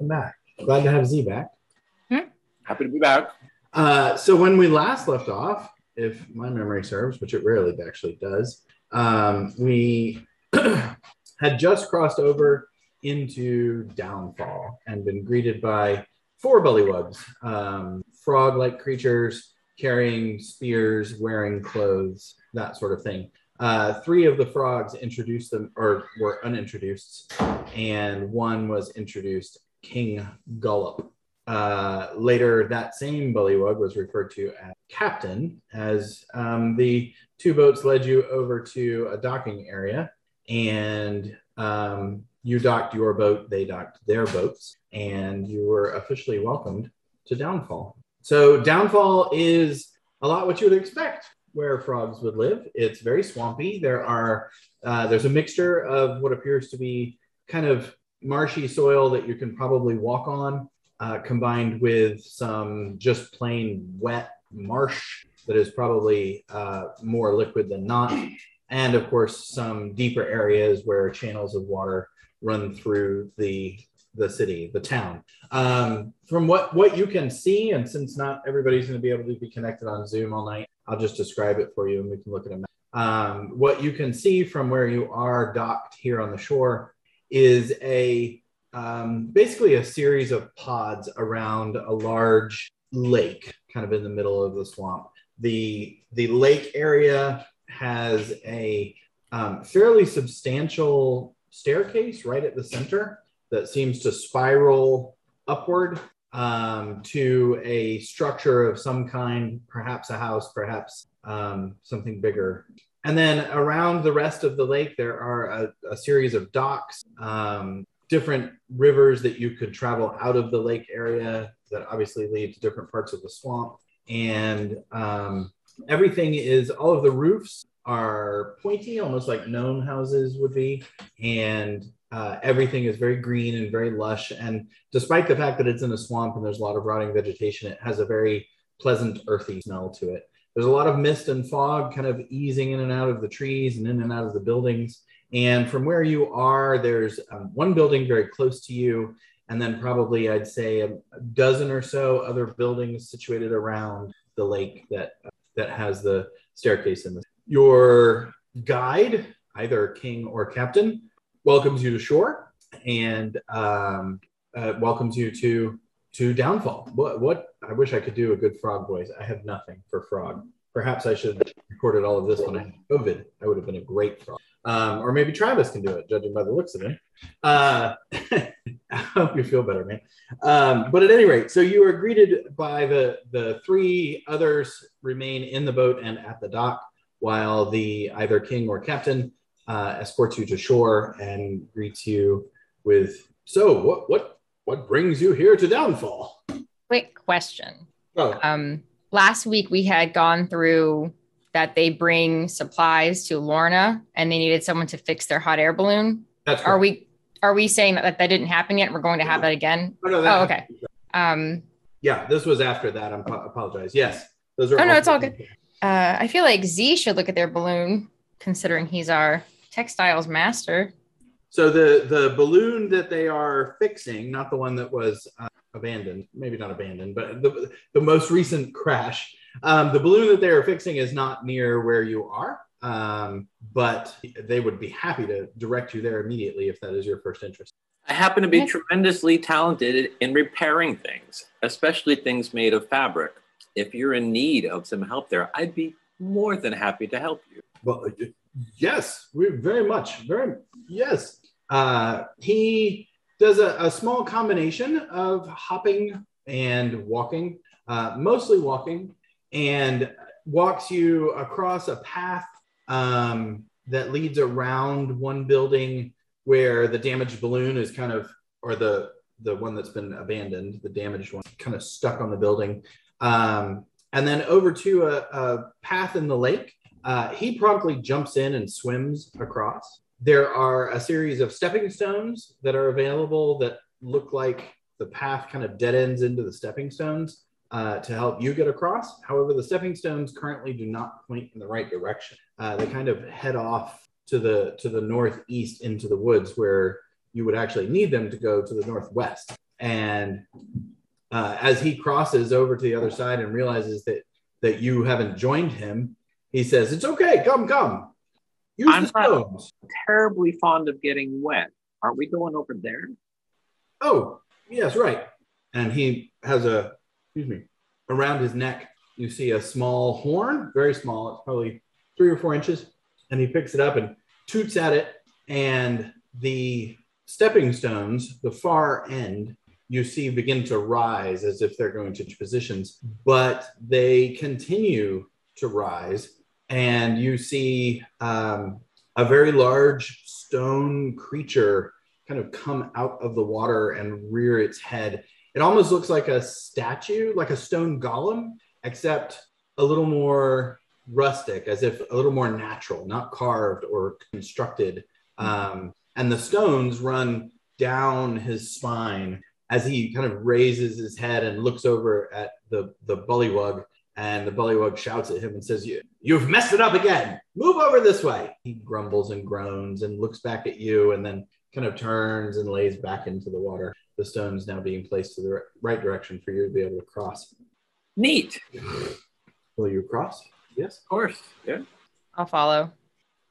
welcome back. Glad to have Z back. Happy to be back. Uh, so when we last left off, if my memory serves, which it rarely actually does, um, we had just crossed over into Downfall and been greeted by four bullywugs, um, frog-like creatures carrying spears, wearing clothes, that sort of thing. Uh, three of the frogs introduced them, or were unintroduced, and one was introduced, King Gullop. Uh, later, that same bullywug was referred to as captain, as um, the two boats led you over to a docking area, and um, you docked your boat, they docked their boats, and you were officially welcomed to Downfall. So, Downfall is a lot what you would expect where frogs would live. It's very swampy. There are uh, there's a mixture of what appears to be kind of marshy soil that you can probably walk on, uh, combined with some just plain wet marsh that is probably uh, more liquid than not, and of course some deeper areas where channels of water run through the the city, the town. Um, from what what you can see, and since not everybody's going to be able to be connected on Zoom all night, I'll just describe it for you, and we can look at it. Um, what you can see from where you are docked here on the shore is a um, basically a series of pods around a large lake, kind of in the middle of the swamp. the The lake area has a um, fairly substantial staircase right at the center that seems to spiral upward um, to a structure of some kind, perhaps a house, perhaps um, something bigger. And then around the rest of the lake, there are a, a series of docks, um, different rivers that you could travel out of the lake area that obviously lead to different parts of the swamp. And um, everything is, all of the roofs are pointy, almost like gnome houses would be. And uh, everything is very green and very lush. And despite the fact that it's in a swamp and there's a lot of rotting vegetation, it has a very pleasant, earthy smell to it. There's a lot of mist and fog kind of easing in and out of the trees and in and out of the buildings. And from where you are, there's um, one building very close to you, and then probably I'd say a, dozen or so other buildings situated around the lake that uh, that has the staircase in the. Your guide, either king or captain, welcomes you to shore and um, uh, welcomes you to to downfall. What what I wish I could do a good frog voice. I have nothing for frog. Perhaps I should have recorded all of this when I had COVID. I would have been a great frog. Um, or maybe Travis can do it, judging by the looks of him. Uh, I hope you feel better, man. Um, but at any rate, so you are greeted by the the three others remain in the boat and at the dock, while the either king or captain uh, escorts you to shore and greets you with, "So, what what what brings you here to Downfall?" Quick question. Oh, Um, last week we had gone through that they bring supplies to Lorna and they needed someone to fix their hot air balloon. that's Are we are we saying that that didn't happen yet? We're going to have that again? Oh, no, that- Oh, okay. Um, Yeah, this was after that. I apologize. Yes, those are. Oh, no, it's all good. uh, I feel like Z should look at their balloon, considering he's our textiles master. So the the balloon that they are fixing, not the one that was uh, abandoned, maybe not abandoned, but the the most recent crash. Um, the balloon that they are fixing is not near where you are, um, but they would be happy to direct you there immediately if that is your first interest. I happen to be Yeah. tremendously talented in repairing things, especially things made of fabric. If you're in need of some help there, I'd be more than happy to help you. Well, uh, yes, we very much, very yes. Uh, he does a, a small combination of hopping and walking, uh, mostly walking, and walks you across a path um, that leads around one building where the damaged balloon is kind of, or the the one that's been abandoned, the damaged one, kind of stuck on the building, um, and then over to a, a path in the lake uh, he promptly jumps in and swims across. There are a series of stepping stones that are available that look like the path kind of dead ends into the stepping stones uh, to help you get across. However, the stepping stones currently do not point in the right direction. Uh, they kind of head off to the to the northeast into the woods where you would actually need them to go to the northwest. And uh, as he crosses over to the other side and realizes that that you haven't joined him, he says, "It's okay. Come, come. Use I'm the not- stones." Terribly fond of getting wet. Aren't we going over there? Oh, yes, right. And he has a, excuse me, around his neck, you see a small horn, very small. It's probably three or four inches. And he picks it up and toots at it. And the stepping stones, the far end, you see begin to rise as if they're going to positions, but they continue to rise. And you see um, a very large stone creature kind of come out of the water and rear its head. It almost looks like a statue, like a stone golem, except a little more rustic, as if a little more natural, not carved or constructed. Um, and the stones run down his spine as he kind of raises his head and looks over at the, the bullywug. And the bullywug shouts at him and says, you, You've messed it up again. Move over this way. He grumbles and groans and looks back at you and then kind of turns and lays back into the water. The stones now being placed to the right direction for you to be able to cross. Neat. Will you cross? Yes. Of course. Yeah. I'll follow.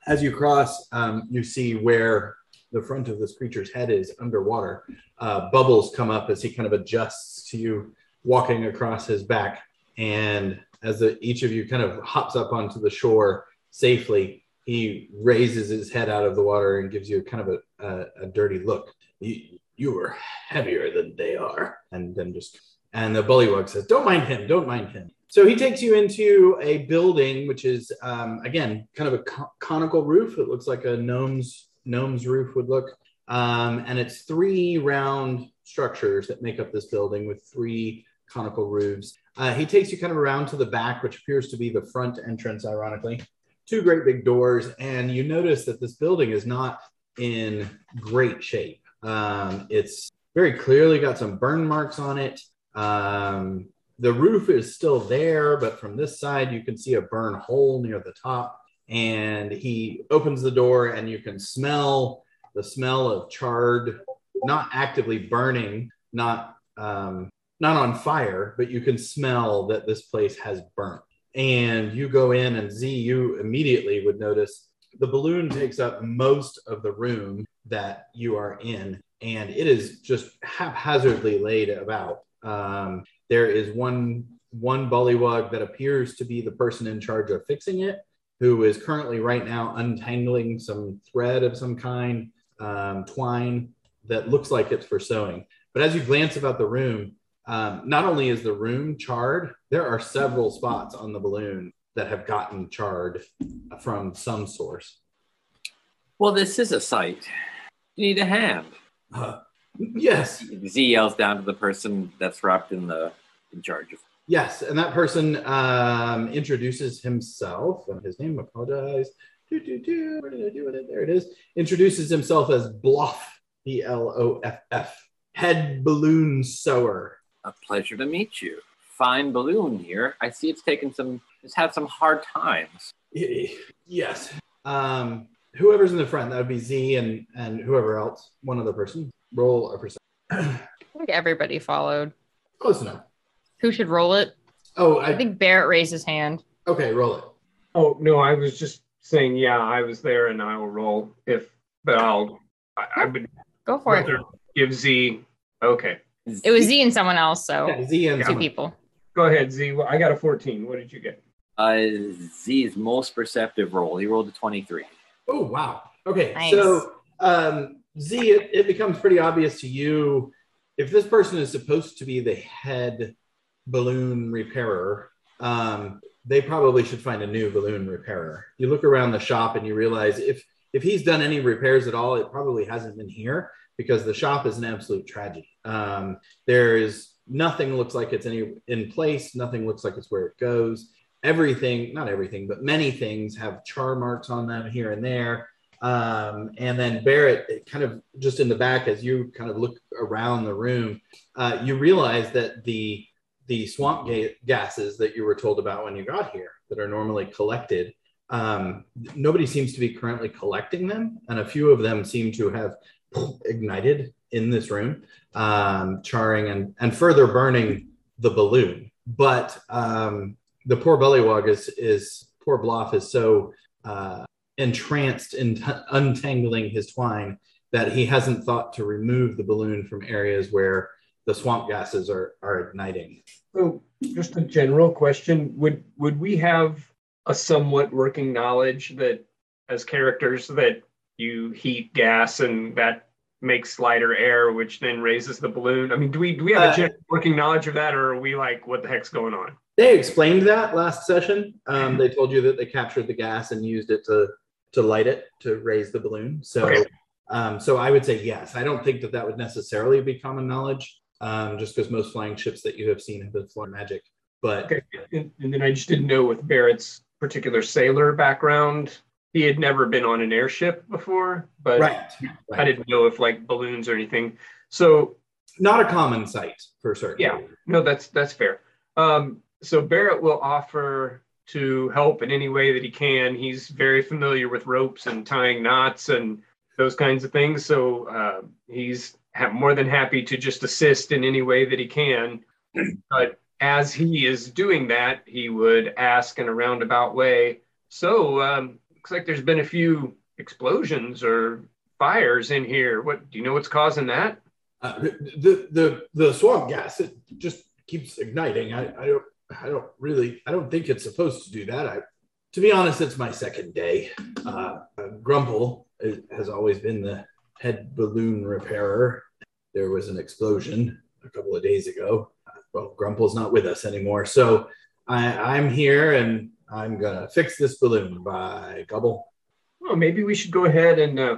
As you cross, um, you see where the front of this creature's head is underwater. Uh, bubbles come up as he kind of adjusts to you walking across his back. And as the, each of you kind of hops up onto the shore safely, he raises his head out of the water and gives you kind of a, a, a dirty look. You, you are heavier than they are. And then just, and the bullywug says, Don't mind him, don't mind him. So he takes you into a building, which is, um, again, kind of a co- conical roof. It looks like a gnome's, gnome's roof would look. Um, and it's three round structures that make up this building with three conical roofs. Uh, he takes you kind of around to the back, which appears to be the front entrance, ironically. Two great big doors, and you notice that this building is not in great shape. Um, it's very clearly got some burn marks on it. Um, the roof is still there, but from this side, you can see a burn hole near the top. And he opens the door, and you can smell the smell of charred, not actively burning, not um, not on fire, but you can smell that this place has burnt. And you go in, and Z, you immediately would notice the balloon takes up most of the room that you are in, and it is just haphazardly laid about. Um, there is one one bullywug that appears to be the person in charge of fixing it, who is currently right now untangling some thread of some kind, um, twine that looks like it's for sewing. But as you glance about the room, um, not only is the room charred, there are several spots on the balloon that have gotten charred from some source. Well, this is a sight. You need a hand. Uh, yes, Z yells down to the person that's wrapped in the in charge of. yes, and that person um, introduces himself and his name. Apologize. Do, do, do. What did I do with it? There it is. Introduces himself as Bloff, B L O F F, head balloon sewer. A pleasure to meet you. Fine balloon here. I see it's taken some. It's had some hard times. Yes. Um, whoever's in the front, that would be Z and and whoever else, one other person. Roll a percent. I think everybody followed. Close enough. Who should roll it? Oh, I I think Barrett raised his hand. okay. Roll it. Oh no, I was just saying, yeah, I was there, and I will roll if, but I'll, I, I would Go for it. give Z. Okay, It was Z and someone else, so Yeah, Z and two someone. people. go ahead, Z. I got a 14. What did you get? Uh, Z's most perceptive roll. He rolled a twenty-three. Oh wow. Okay. Nice. So um, Z, it, it becomes pretty obvious to you if this person is supposed to be the head balloon repairer. Um, they probably should find a new balloon repairer. You look around the shop and you realize if if he's done any repairs at all, it probably hasn't been here because the shop is an absolute tragedy. Um, there is nothing looks like it's any in place. Nothing looks like it's where it goes. Everything, not everything, but many things have char marks on them here and there. Um, and then Barrett, kind of just in the back, as you kind of look around the room, uh, you realize that the the swamp ga- gases that you were told about when you got here, that are normally collected, um, nobody seems to be currently collecting them, and a few of them seem to have ignited in this room, um, charring and, and further burning the balloon. But um, the poor Bullywug is, is poor Bloff is so uh, entranced in t- untangling his twine that he hasn't thought to remove the balloon from areas where the swamp gases are, are igniting. So just a general question, would, would we have a somewhat working knowledge that as characters that you heat gas and that makes lighter air, which then raises the balloon? I mean, do we, do we have a Uh, general working knowledge of that or are we like, what the heck's going on? They explained that last session. Um, they told you that they captured the gas and used it to to light it to raise the balloon. So, Okay. um, so I would say yes. I don't think that that would necessarily be common knowledge, um, just because most flying ships that you have seen have been flying magic. But Okay, and, and then I just didn't know with Barrett's particular sailor background, he had never been on an airship before, but right, I didn't know if like balloons or anything. So not a common sight for certain. Yeah. no, that's that's fair. Um, so Barrett will offer to help in any way that he can. He's very familiar with ropes and tying knots and those kinds of things. So uh, he's ha- more than happy to just assist in any way that he can. But as he is doing that, he would ask in a roundabout way. So um, looks like there's been a few explosions or fires in here. What do you know? What's causing that? Uh, the the the swamp gas it just keeps igniting. I, I don't I don't really I don't think it's supposed to do that. I to be honest, it's my second day. Uh, Grumple has always been the head balloon repairer. There was an explosion a couple of days ago. Well, Grumple's not with us anymore, so I, I'm here and I'm gonna fix this balloon by Gubble. Well, maybe we should go ahead and uh,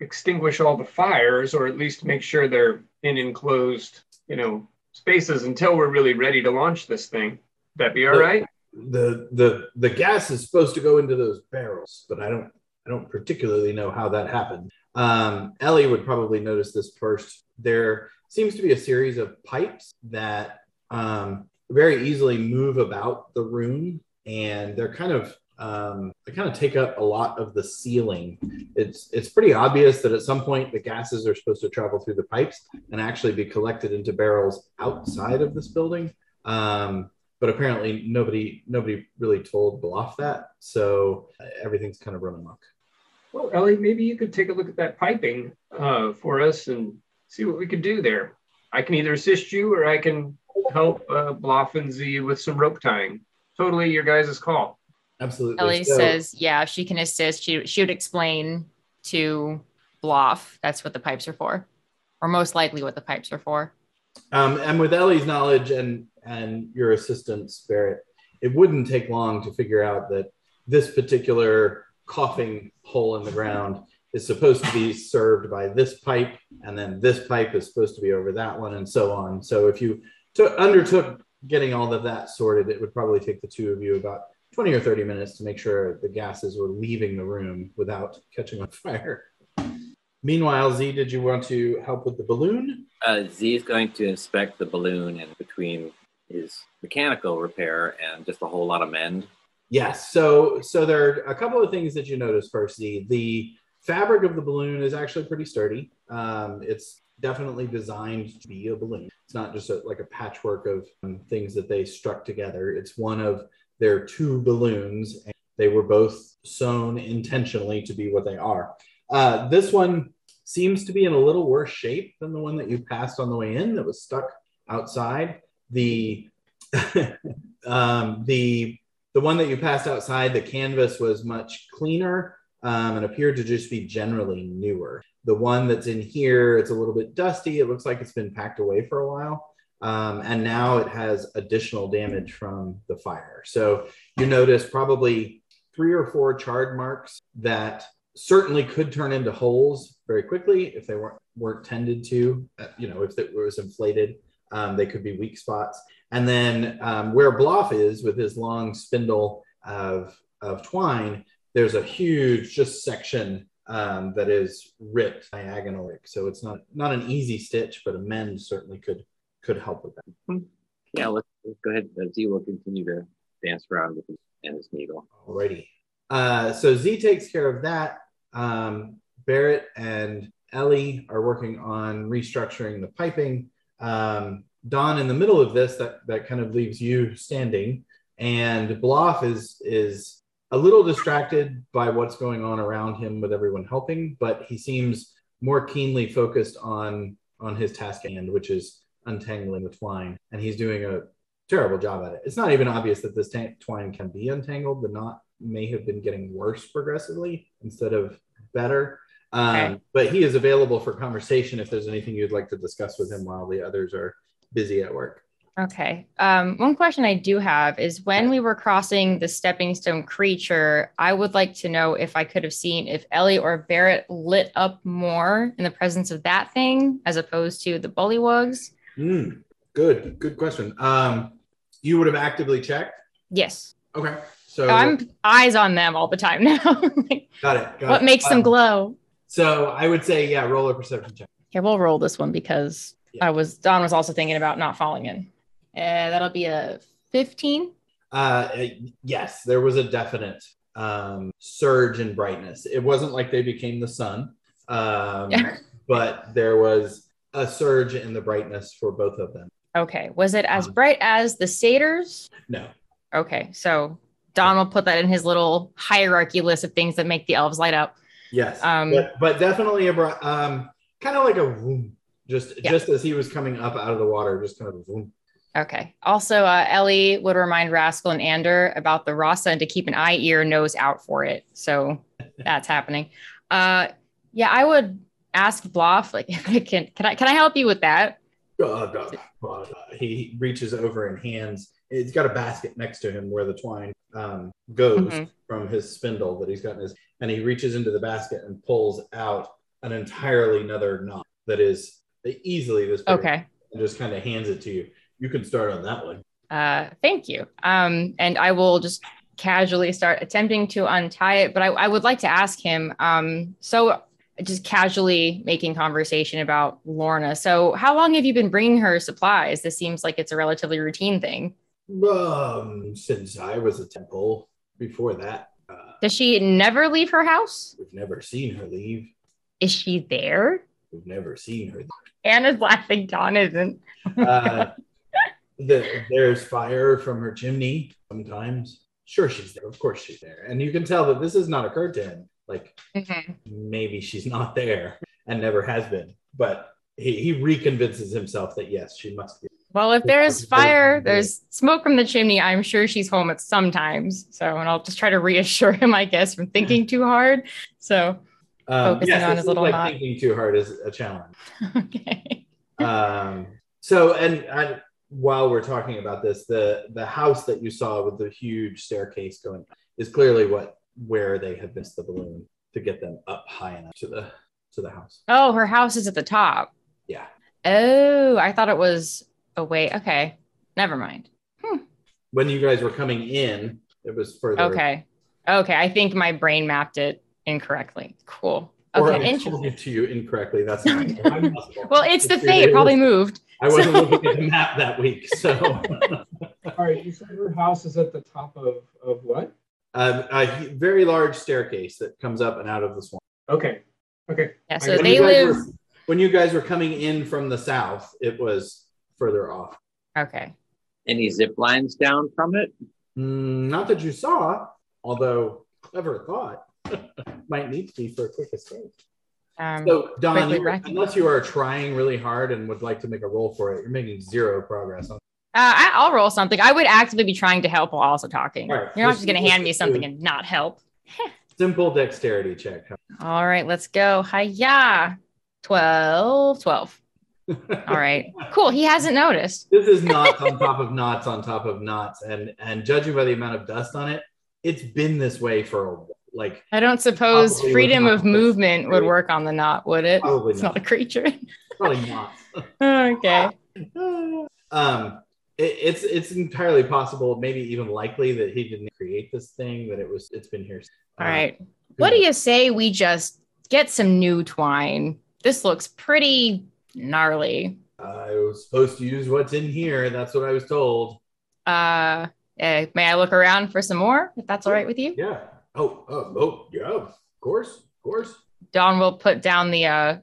extinguish all the fires, or at least make sure they're in enclosed, you know, spaces until we're really ready to launch this thing. That be all Look, right? the the the gas is supposed to go into those barrels, but I don't I don't particularly know how that happened. Um, Ellie would probably notice this first. There seems to be a series of pipes that um, very easily move about the room, and they're kind of um, they kind of take up a lot of the ceiling. It's it's pretty obvious that at some point the gases are supposed to travel through the pipes and actually be collected into barrels outside of this building. Um, but apparently nobody nobody really told Bloff that, so uh, everything's kind of run amok. Well, Ellie, maybe you could take a look at that piping uh, for us and see what we could do there. I can either assist you or I can help uh, Bloff and Z with some rope tying. Totally your guys' call. Absolutely. Ellie So- says, yeah, if she can assist, she, she would explain to Bloff that's what the pipes are for, or most likely what the pipes are for. Um, and with Ellie's knowledge and and your assistance, Barrett, it wouldn't take long to figure out that this particular coughing hole in the ground is supposed to be served by this pipe, and then this pipe is supposed to be over that one, and so on. So if you took, undertook getting all of that sorted, it would probably take the two of you about 20 or 30 minutes to make sure the gases were leaving the room without catching on fire. Meanwhile, Z, did you want to help with the balloon? Uh, Z is going to inspect the balloon and between his mechanical repair and just a whole lot of mend. Yes. So so there are a couple of things that you notice first. The the fabric of the balloon is actually pretty sturdy. Um, it's definitely designed to be a balloon. It's not just a, like a patchwork of um, things that they struck together. It's one of their two balloons. And they were both sewn intentionally to be what they are. Uh, this one seems to be in a little worse shape than the one that you passed on the way in that was stuck outside. The um, the the one that you passed outside, the canvas was much cleaner um, and appeared to just be generally newer. The one that's in here, it's a little bit dusty. It looks like it's been packed away for a while. Um, and now it has additional damage from the fire. So you notice probably three or four charred marks that certainly could turn into holes very quickly if they weren't weren't tended to. Uh, you know, if it was inflated, um, they could be weak spots. And then um, where Bloff is with his long spindle of, of twine, there's a huge just section um, that is ripped diagonally. So it's not not an easy stitch, but a mend certainly could could help with that. Yeah, let's, let's go ahead. Z will continue to dance around with his, and his needle. Alrighty. Uh, so Z takes care of that. Um, Barrett and Ellie are working on restructuring the piping. Um, Don, in the middle of this, that that kind of leaves you standing, and Bloff is is a little distracted by what's going on around him with everyone helping, but he seems more keenly focused on on his task at hand, which is untangling the twine, and he's doing a terrible job at it. It's not even obvious that this ta- twine can be untangled. The knot may have been getting worse progressively instead of better. Um, Okay. But he is available for conversation if there's anything you'd like to discuss with him while the others are busy at work. Okay. Um, one question I do have is when we were crossing the stepping stone creature, I would like to know if I could have seen if Ellie or Barrett lit up more in the presence of that thing as opposed to the bullywugs. Mm, good, good question. Um, you would have actively checked. Yes. Okay, so I'm eyes on them all the time now. Like, got it. Got what it. makes them Um, glow? So I would say, yeah, roll a perception check. Okay, we'll roll this one because Yeah. I was Don was also thinking about not falling in. Uh, that'll be a 15. Uh, yes, there was a definite um, surge in brightness. It wasn't like they became the sun, um, Yeah. but there was a surge in the brightness for both of them. Okay. Was it as Um, bright as the satyrs? No, Okay, so Don will put that in his little hierarchy list of things that make the elves light up. yes, Um, but, but definitely a um, kind of like a vroom, just Yeah. just as he was coming up out of the water, just kind of a vroom. Okay. Also, uh, Ellie would remind Rascal and Ander about the Rasa and to keep an eye, ear, nose out for it. So that's happening. Uh, yeah, I would ask Bloff, like, can, can I, can I help you with that? Uh, uh, uh, he reaches over and hands. He's got a basket next to him where the twine um, goes Mhm. from his spindle that he's got in his, and he reaches into the basket and pulls out an entirely another knot that is easily this big Okay. and just kind of hands it to you. You can start on that one. Uh, thank you. Um, and I will just casually start attempting to untie it, but I, I would like to ask him. Um, so just casually making conversation about Lorna. So how long have you been bringing her supplies? This seems like it's a relatively routine thing. Um, since I was a temple, before that, uh, Does she never leave her house? we've never seen her leave. Is she there? We've never seen her. Anna's laughing. Dawn isn't. Uh, the, there's fire from her chimney sometimes. Sure, she's there. Of course, she's there. And you can tell that this has not occurred to him. Like Mhm. maybe she's not there and never has been. But he, he reconvinces himself that yes, she must be. Well, if there's fire, there's smoke from the chimney. I'm sure she's home at some times. So, and I'll just try to reassure him, I guess, from thinking too hard. So, Um, Focusing yes, on his little like knot. thinking too hard is a challenge. okay. um, so and I, while we're talking about this the the house that you saw with the huge staircase going is clearly what where they had missed the balloon to get them up high enough to the to the house Oh, her house is at the top. yeah Oh, I thought it was away. Okay. Never mind. Hmm. when you guys were coming in it was further Okay. Okay. I think my brain mapped it incorrectly. Cool. Or Okay. I told it to you incorrectly that's not possible. Well, it's the It's thing. It probably moved. I wasn't so- looking at the map that week so All right, you said her house is at the top of, of what? um, a very large staircase that comes up and out of the swamp Okay. Okay. Yeah. So When they you guys live. were- when you guys were coming in from the south it was further off Okay. Any zip lines down from it? Mm, not that you saw, although clever thought might need to be for a quick escape. Um, So, Don, you, unless you are trying really hard and would like to make a roll for it, you're making zero progress. On Uh, I, I'll roll something. I would actively be trying to help while also talking. Right. You're not just going to hand me something and not help. simple dexterity check. All right, let's go. Hiya. 12. 12. All right. Cool. He hasn't noticed. this is knots on top of knots on top of knots, and and judging by the amount of dust on it, it's been this way for a while. Like I don't suppose freedom of movement would work on the knot, would it? Probably it's not. not a creature. probably not. okay. um it, it's it's entirely possible maybe even likely that he didn't create this thing that it was it's been here All Uh, right. What do you say we just get some new twine? This looks pretty gnarly. i was supposed to use what's in here that's what i was told Uh, eh, may I look around for some more, if that's all right with you? yeah oh oh, oh yeah of course of course Don will put down the uh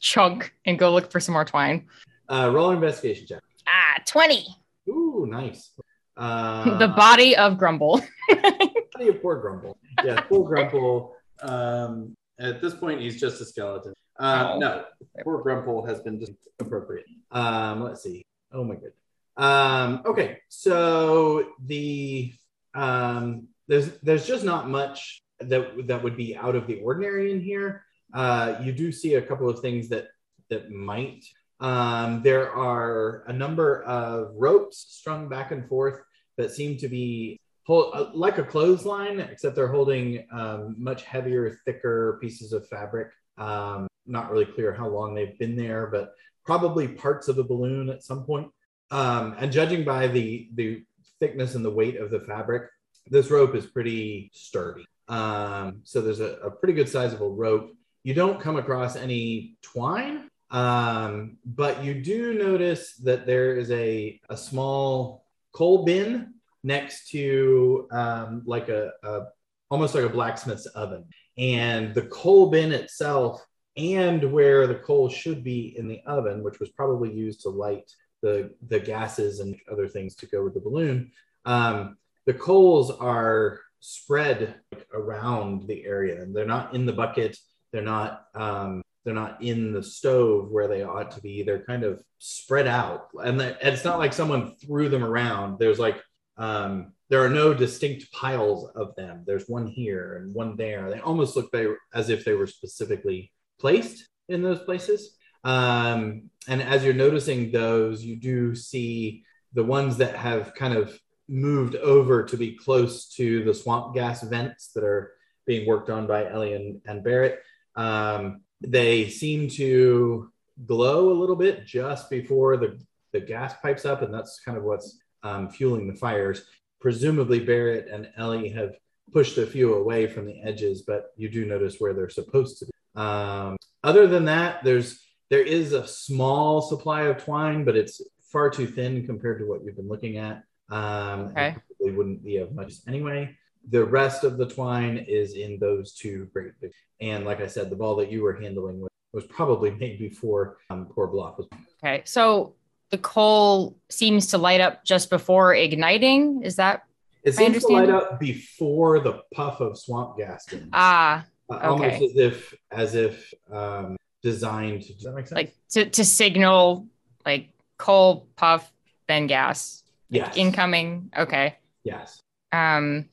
chunk and go look for some more twine. Uh, roll an investigation check. Ah, 20. Ooh, nice. Uh, the body of Grumble. body of poor Grumble. Yeah, poor Grumble. Um, at this point, he's just a skeleton. Uh, Oh. no, poor Grumble has been just appropriate. Um, let's see. Oh my goodness. Um, okay, so the um, there's there's just not much that that would be out of the ordinary in here. Uh, you do see a couple of things that that might. Um, there are a number of ropes strung back and forth that seem to be hold, uh, like a clothesline, except they're holding um, much heavier, thicker pieces of fabric. Um, not really clear how long they've been there, but probably parts of a balloon at some point. Um, and judging by the the thickness and the weight of the fabric, this rope is pretty sturdy. Um, so there's a, a pretty good sizable rope. You don't come across any twine, um, but you do notice that there is a, a small coal bin next to um, like a, a almost like a blacksmith's oven. And the coal bin itself and where the coal should be in the oven, which was probably used to light the, the gases and other things to go with the balloon, um, the coals are spread around the area and they're not in the bucket. They're not um, they're not in the stove where they ought to be. They're kind of spread out, and, the, and it's not like someone threw them around. There's like um, there are no distinct piles of them. There's one here and one there. They almost look they, as if they were specifically placed in those places. Um, and as you're noticing those, you do see the ones that have kind of moved over to be close to the swamp gas vents that are being worked on by Ellie and, and Barrett. Um, they seem to glow a little bit just before the, the gas pipes up, and that's kind of what's um, fueling the fires. Presumably, Barrett and Ellie have pushed a few away from the edges, but you do notice where they're supposed to be. Um, other than that, there's there is a small supply of twine, but it's far too thin compared to what you've been looking at. Um, Okay. probably wouldn't be of much anyway. The rest of the twine is in those two great big. And like I said, the ball that you were handling was, probably made before um, poor Bloff was. Okay. So the coal seems to light up just before igniting. Is that It seems to light up before the puff of swamp gas. ah Uh, almost as if as if um, designed. Does that make sense? like to, to signal like coal puff then gas yes, incoming? Okay. yes. Um.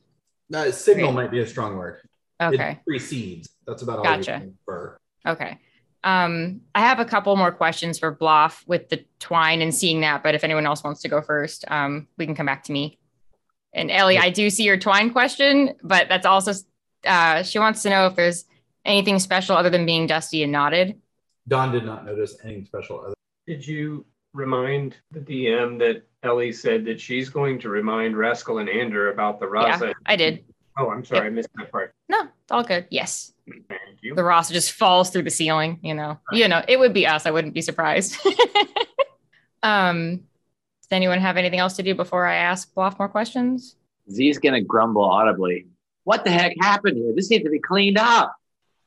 Uh, signal Great. might be a strong word. Okay. It precedes. That's about all Gotcha. you can infer. Okay. Um, I have a couple more questions for Bloff with the twine and seeing that, but if anyone else wants to go first, um, we can come back to me. And Ellie, I do see your twine question, but that's also uh, she wants to know if there's anything special other than being dusty and knotted. Don did not notice anything special. Other. Did you remind the DM that Ellie said that she's going to remind Rascal and Ander about the Rasa? Yeah, I did. Oh, I'm sorry, I missed that part. No, it's all good. Yes, Thank you. the Rasa just falls through the ceiling. You know, you know, it would be us. I wouldn't be surprised. um, does anyone have anything else to do before I ask Bloff more questions? Z's gonna grumble audibly. What the heck happened here? This needs to be cleaned up.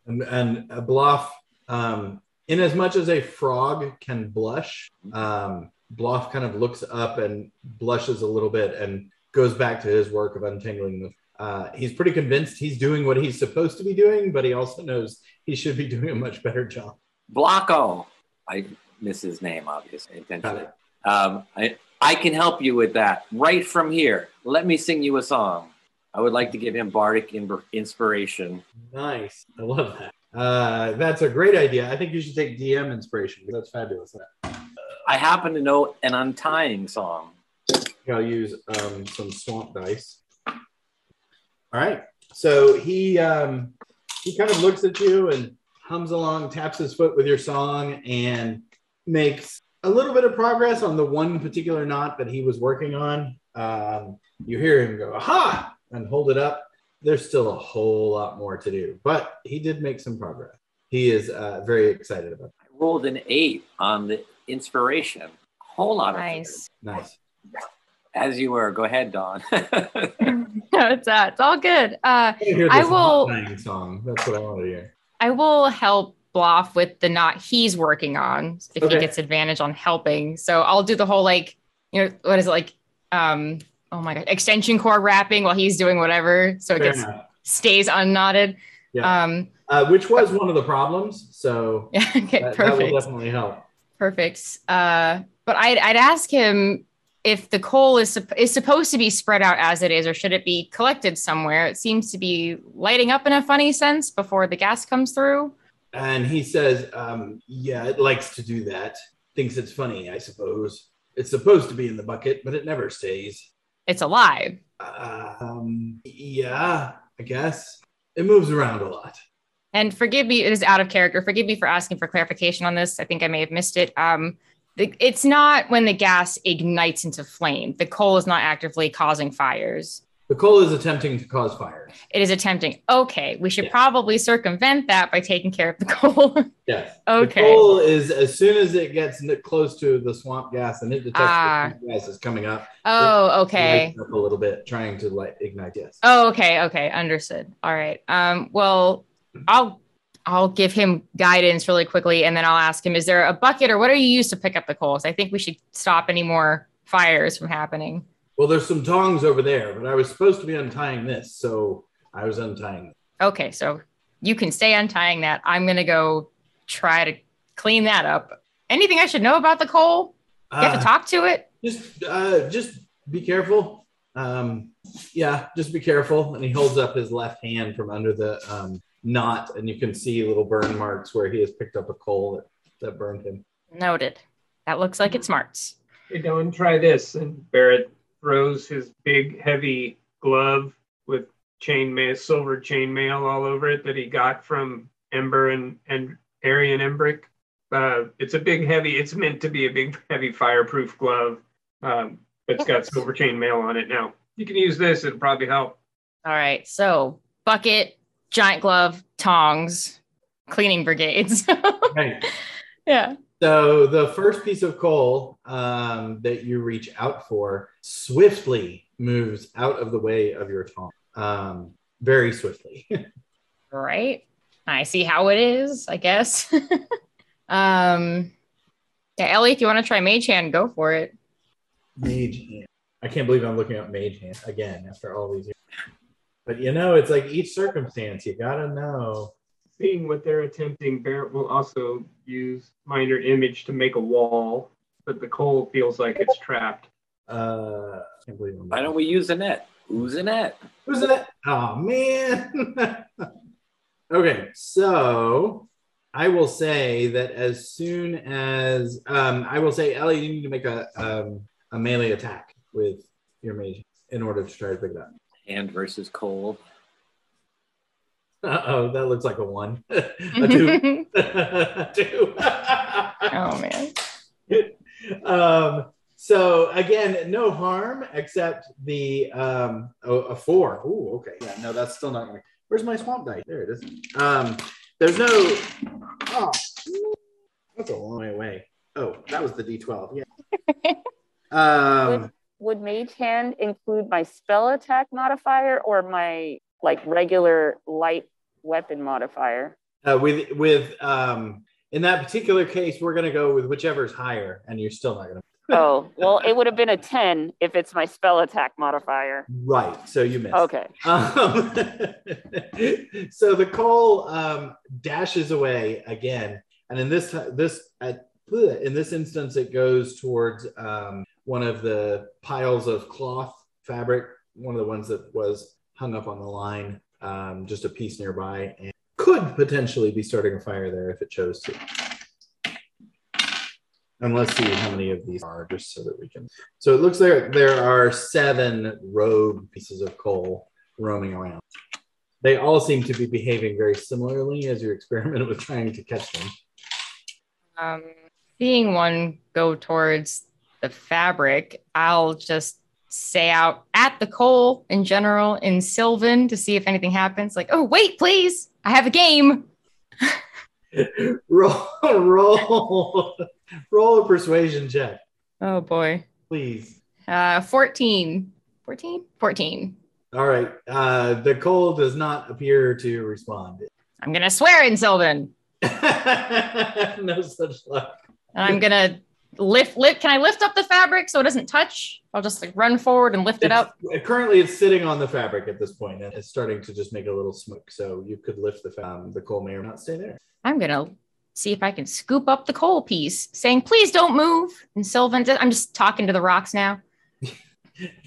And, and a bluff, um, in as much as a frog can blush, um, Bloff kind of looks up and blushes a little bit and goes back to his work of untangling the. Uh, he's pretty convinced he's doing what he's supposed to be doing, but he also knows he should be doing a much better job. Blocko. I miss his name, obviously, intentionally. Um, I, I can help you with that right from here. Let me sing you a song. I would like to give him bardic inspiration. Nice. I love that. Uh, that's a great idea. I think you should take DM inspiration. That's fabulous. I happen to know an untying song. I'll use um, some swamp dice. All right. So he um, he kind of looks at you and hums along, taps his foot with your song, and makes a little bit of progress on the one particular knot that he was working on. Um, you hear him go, "Aha!" and hold it up. There's still a whole lot more to do, but he did make some progress. He is uh, very excited about. It. I rolled an eight on the inspiration. Whole lot of Nice. Nice. As you were. Go ahead, Dawn. no, it's uh, it's all good. Uh, I, hear I will- song. That's what I want to hear. I will help Bloff with the knot he's working on if Okay. he gets advantage on helping. So I'll do the whole like, you know, what is it like? Um, oh my god, extension cord wrapping while he's doing whatever, so it Fair gets enough. stays unknotted. Yeah. Um, Uh, which was one of the problems. So yeah, okay, that, that will perfect. definitely help. Perfect. Uh, but I'd, I'd ask him if the coal is is supposed to be spread out as it is, or should it be collected somewhere? It seems to be lighting up in a funny sense before the gas comes through. And he says, um, yeah, it likes to do that. Thinks it's funny, I suppose. It's supposed to be in the bucket, but it never stays. It's alive. Um, yeah, I guess. It moves around a lot. And forgive me, it is out of character. Forgive me for asking for clarification on this. I think I may have missed it. Um, the, it's not when the gas ignites into flame. The coal is not actively causing fires. The coal is attempting to cause fire. It is attempting. Okay, we should Yeah. probably circumvent that by taking care of the coal. Yes. Okay. The coal is as soon as it gets close to the swamp gas and it detects Ah. the gas is coming up. oh, okay. up a little bit, trying to light ignite. Yes. Oh, okay, okay, understood. All right. Um, well, I'll I'll give him guidance really quickly, and then I'll ask him: Is there a bucket, or what are you used to pick up the coals? I think we should stop any more fires from happening. Well, there's some tongs over there, but I was supposed to be untying this, so I was untying. It. Okay, so you can stay untying that. I'm gonna go try to clean that up. Anything I should know about the coal? You have Uh, to talk to it. just uh just be careful um yeah just be careful and he holds up his left hand from under the um knot and you can see little burn marks where he has picked up a coal that, that burned him Noted. That looks like it smarts. Hey, Dylan, try this. And Barrett throws his big, heavy glove with chainmail, silver chainmail all over it that he got from Ember and, and Arian Embrick. Uh, it's a big, heavy, it's meant to be a big, heavy, fireproof glove. Um, it's got silver chainmail on it now. You can use this, it'll probably help. All right. So bucket, giant glove, tongs, cleaning brigades. right yeah. So the first piece of coal um that you reach out for swiftly moves out of the way of your tongue um very swiftly Right. I see how it is, I guess. um yeah, Ellie, if you want to try Mage Hand, go for it. Mage hand. I can't believe I'm looking up mage hand again after all these years. But you know, it's like each circumstance, you gotta know. Seeing what they're attempting, Barrett will also use minor image to make a wall, but the coal feels like it's trapped. Uh, I can't believe I'm Why don't we use a net? Who's a net? Who's that? Oh man. okay, so I will say that as soon as um, I will say, Ellie, you need to make a um, a melee attack with your mage in order to try to pick it up. Hand versus coal. Uh oh, that looks like a one. a two. oh two. man. um, so again, no harm except the um, oh, a four. Oh, okay. Yeah, no, that's still not gonna. Where's my swamp dice? There it is. Um, there's no. Oh, that's a long way away. Oh, that was the D12. Yeah. um, Would Mage Hand include my spell attack modifier or my like regular light weapon modifier? uh, with with um, in that particular case, we're gonna go with whichever is higher, and you're still not gonna. Oh, well, it would have been a 10 if it's my spell attack modifier. Right. So you missed. Okay. Um, so the coal um, dashes away again, and in this this at, in this instance, it goes towards um, one of the piles of cloth fabric, one of the ones that was hung up on the line, um, just a piece nearby, and could potentially be starting a fire there if it chose to. And let's see how many of these are, just so that we can. So it looks like there are seven rogue pieces of coal roaming around. They all seem to be behaving very similarly as you experiment with trying to catch them. Um, seeing one go towards the fabric, I'll just say out at the coal in general in Sylvan to see if anything happens. Like, oh, wait, please, I have a game. roll, roll, roll a persuasion check, Oh boy. please. Uh, 14. 14? 14. All right. Uh, the coal does not appear to respond. I'm going to swear in Sylvan. no such luck. And I'm gonna lift lift can I lift up the fabric so it doesn't touch? I'll just like run forward and lift it up. Currently, it's sitting on the fabric at this point, and it's starting to just make a little smoke. So you could lift the um, the coal may or not stay there. I'm gonna see if I can scoop up the coal piece, saying, please don't move. And Sylvan, I'm just talking to the rocks now.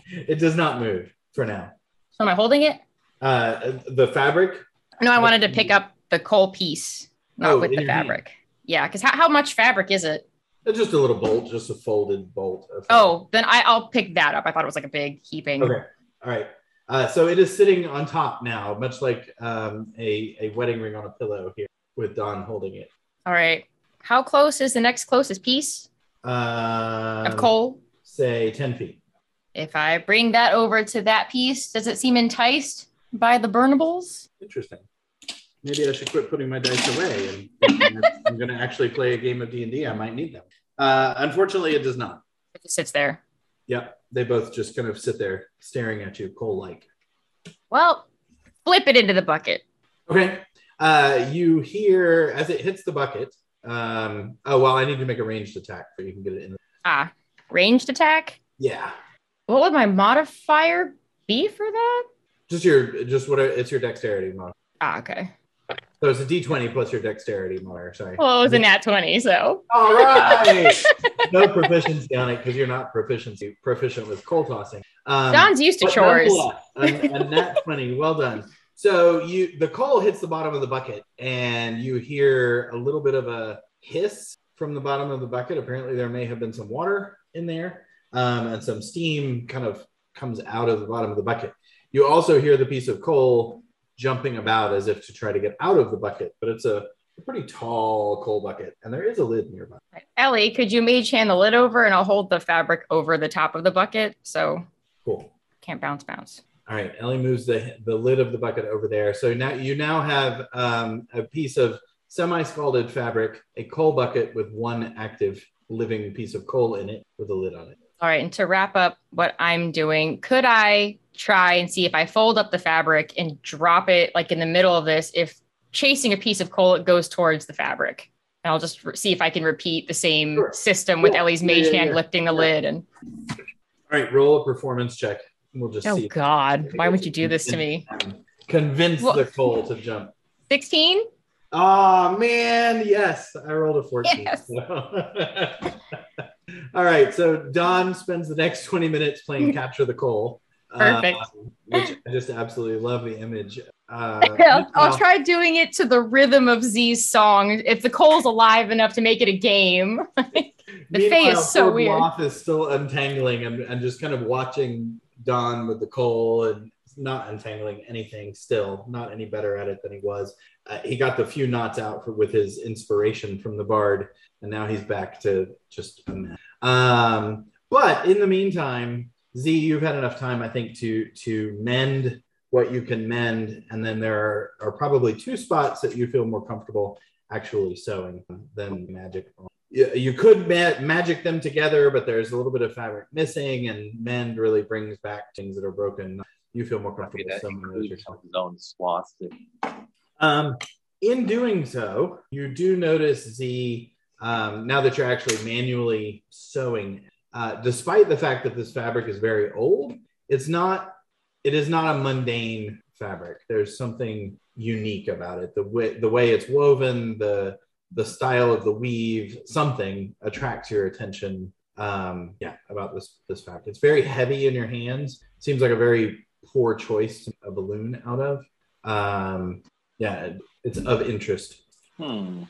It does not move for now. So am I holding it? Uh, the fabric. No, I wanted to pick up the coal piece, not Oh, with the hand. fabric. Yeah, because how, how much fabric is it? It's just a little bolt, just a folded bolt. Of Oh, then I, I'll pick that up. I thought it was like a big heaping. Okay. All right. Uh, so it is sitting on top now, much like um, a, a wedding ring on a pillow here with Don holding it. All right. How close is the next closest piece Um, of coal? Say 10 feet. If I bring that over to that piece, does it seem enticed by the burnables? Interesting. Maybe I should quit putting my dice away and and I'm going to actually play a game of D&D. I might need them. Uh, unfortunately, it does not. It just sits there. Yep. They both just kind of sit there staring at you coal-like. Well, flip it into the bucket. Okay. Uh, you hear as it hits the bucket. Um, oh, well, I need to make a ranged attack so you can get it in. Ah, ranged attack. Yeah. What would my modifier be for that? Just your, just what it's your dexterity mod. Ah, okay. So it's a d20 plus your dexterity modifier. Sorry. Well, it was a nat 20, so. All right. no proficiency on it because you're not proficiency proficient with coal tossing. Um, John's used to chores. A, a nat 20. Well done. So you the coal hits the bottom of the bucket and you hear a little bit of a hiss from the bottom of the bucket. Apparently there may have been some water in there um, and some steam kind of comes out of the bottom of the bucket. You also hear the piece of coal jumping about as if to try to get out of the bucket, but it's a, a pretty tall coal bucket and there is a lid nearby. Ellie, could you mage hand the lid over and I'll hold the fabric over the top of the bucket so Cool. can't bounce bounce. All right, Ellie moves the the lid of the bucket over there. So now you now have um, a piece of semi-scalded fabric, a coal bucket with one active living piece of coal in it with a lid on it. All right, and to wrap up what I'm doing, could I try and see if I fold up the fabric and drop it like in the middle of this? If chasing a piece of coal, it goes towards the fabric. And I'll just re- see if I can repeat the same Sure. system with Yeah. Ellie's mage yeah, hand yeah. lifting the Yeah. lid. And All right, roll a performance check. We'll just oh see. God, why would you do this to me? Convince Well- the coal to jump. 16? Oh man, yes, I rolled a 14. Yes. All right, so Don spends the next 20 minutes playing Capture the Coal. Perfect. um, which I just absolutely love the image. Uh, I'll, I'll try doing it to the rhythm of Z's song if the coal's alive enough to make it a game. The Fae is so poor weird. Bloff is still untangling and, and just kind of watching Don with the coal and not untangling anything still, not any better at it than he was. Uh, he got the few knots out for, with his inspiration from the bard, and now he's back to just a mess. Um, but in the meantime, Z, you've had enough time, I think, to to mend what you can mend, and then there are, are probably two spots that you feel more comfortable actually sewing than magic. You, you could ma- magic them together, but there's a little bit of fabric missing, and mend really brings back things that are broken. You feel more comfortable sewing those yourself. own swaths. Um, in doing so, you do notice the um, now that you're actually manually sewing, uh, despite the fact that this fabric is very old, it's not. It is not a mundane fabric. There's something unique about it. The way the way it's woven, the the style of the weave, something attracts your attention. Um, yeah, about this this fabric. It's very heavy in your hands. Seems like a very poor choice to a balloon out of. Um, yeah, it's of interest. Hmm.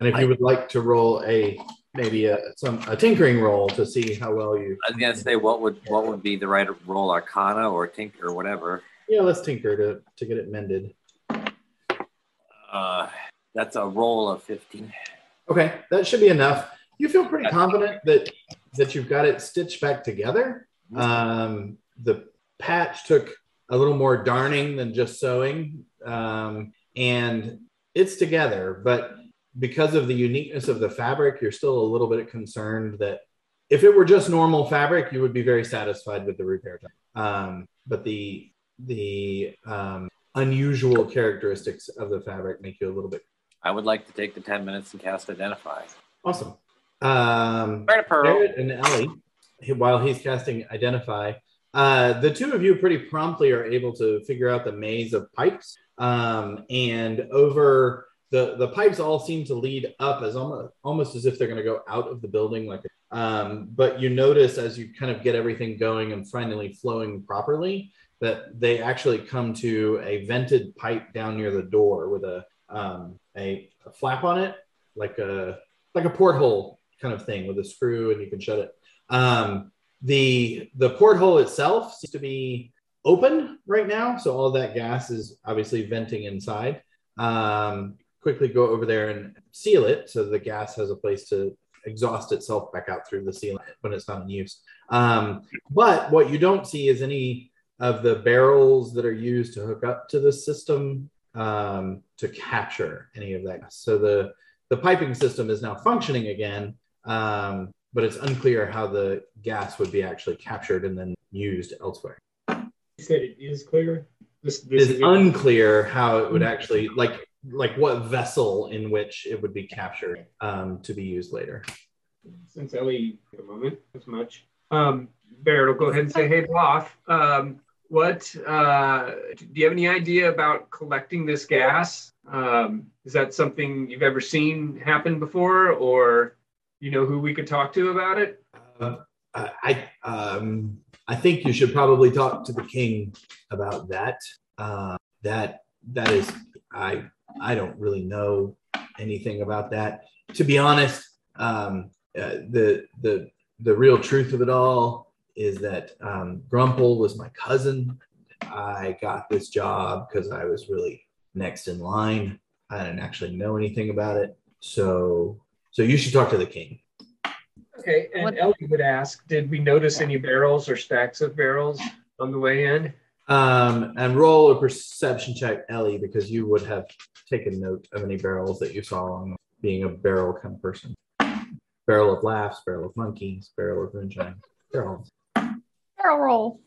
And if you would like to roll a maybe a some a tinkering roll to see how well you I was gonna say what would what would be the right roll, Arcana or tinker or whatever. yeah, let's tinker to to get it mended. Uh, that's a roll of fifteen. Okay, that should be enough. You feel pretty confident that that you've got it stitched back together. Um, the patch took a little more darning than just sewing, um, and it's together. But because of the uniqueness of the fabric, you're still a little bit concerned that if it were just normal fabric, you would be very satisfied with the repair time. Um, but the the um, unusual characteristics of the fabric make you a little bit I would like to take the 10 minutes and cast Identify. Awesome. Um, Barrett and Ellie, while he's casting Identify, uh, the two of you pretty promptly are able to figure out the maze of pipes. Um, and over the the pipes all seem to lead up as almost almost as if they're going to go out of the building. Like, um, but you notice as you kind of get everything going and finally flowing properly that they actually come to a vented pipe down near the door with a um, a, a flap on it, like a like a porthole kind of thing with a screw, and you can shut it. Um, the the porthole itself seems to be open right now, so all that gas is obviously venting inside. Um, quickly go over there and seal it so the gas has a place to exhaust itself back out through the ceiling when it's not in use. Um, but what you don't see is any of the barrels that are used to hook up to the system um, to capture any of that. So the the piping system is now functioning again, um, but it's unclear how the gas would be actually captured and then used elsewhere. You said it is clear. This, It this is unclear how it would actually like like what vessel in which it would be captured um, to be used later. since Ellie at the moment as much. Um, Barrett will go ahead and say, "Hey, Bloff, um, what uh, do you have any idea about collecting this gas? Um, is that something you've ever seen happen before, or you know who we could talk to about it?" Uh, I um, I think you should probably talk to the king about that. Uh, that that is I I don't really know anything about that. To be honest, um, uh, the the the real truth of it all is that um, Grumple was my cousin. I got this job because I was really next in line. I didn't actually know anything about it, so so you should talk to the king. Okay, and What- Ellie would ask, "Did we notice any barrels or stacks of barrels on the way in?" Um, and roll a perception check, Ellie, because you would have taken note of any barrels that you saw along being a barrel kind of person. Barrel of laughs, barrel of monkeys, barrel of moonshine, barrel. Barrel roll.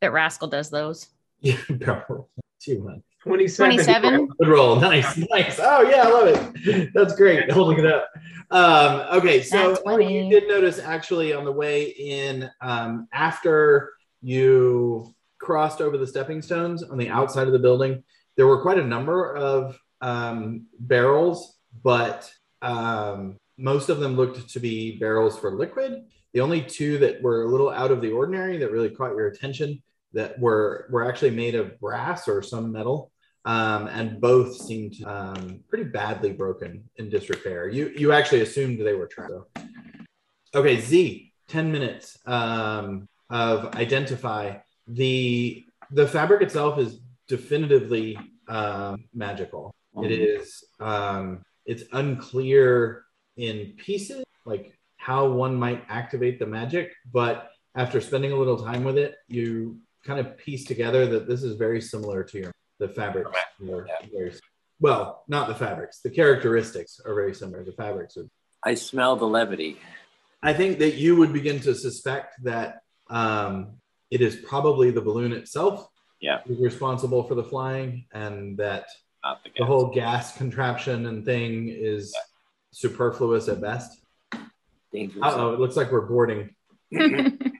That rascal does those. Yeah, barrel. Two one. Twenty-seven. 27. Good roll. Nice, nice. Oh yeah, I love it. That's great. Holding it up. Um, okay, so Nat Ellie, 20. you did notice actually on the way in, um, after you crossed over the stepping stones on the outside of the building, there were quite a number of um, barrels, but um, most of them looked to be barrels for liquid. The only two that were a little out of the ordinary that really caught your attention that were were actually made of brass or some metal um, and both seemed um, pretty badly broken in disrepair. You you actually assumed they were trapped. So. Okay, Z, ten minutes um, of identify the the fabric itself is definitively um, magical. It is um, it's unclear in pieces like how one might activate the magic, but after spending a little time with it, you kind of piece together that this is very similar to your the fabrics. are very- well, not the fabrics. The characteristics are very similar. The fabrics are. I smell the levity. I think that you would begin to suspect that um, it is probably the balloon itself. Yeah. Is responsible for the flying, and that Not the the whole gas contraption and thing is superfluous at best. Dangerous. Uh oh, it looks like we're boarding.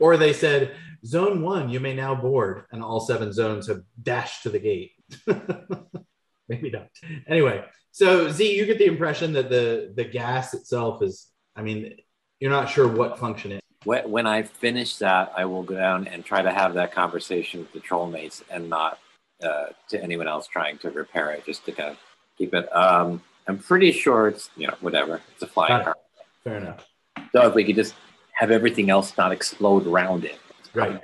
Or they said, Zone one, you may now board, and all seven zones have dashed to the gate. Maybe not. Anyway, so Z, you get the impression that the the gas itself is. I mean, you're not sure what function it. When, when I finish that, I will go down and try to have that conversation with the troll mates and not uh, to anyone else trying to repair it, just to kind of keep it. Um, I'm pretty sure it's, you know, whatever. It's a flying car. Fair enough. So if we could just have everything else not explode around it. Right.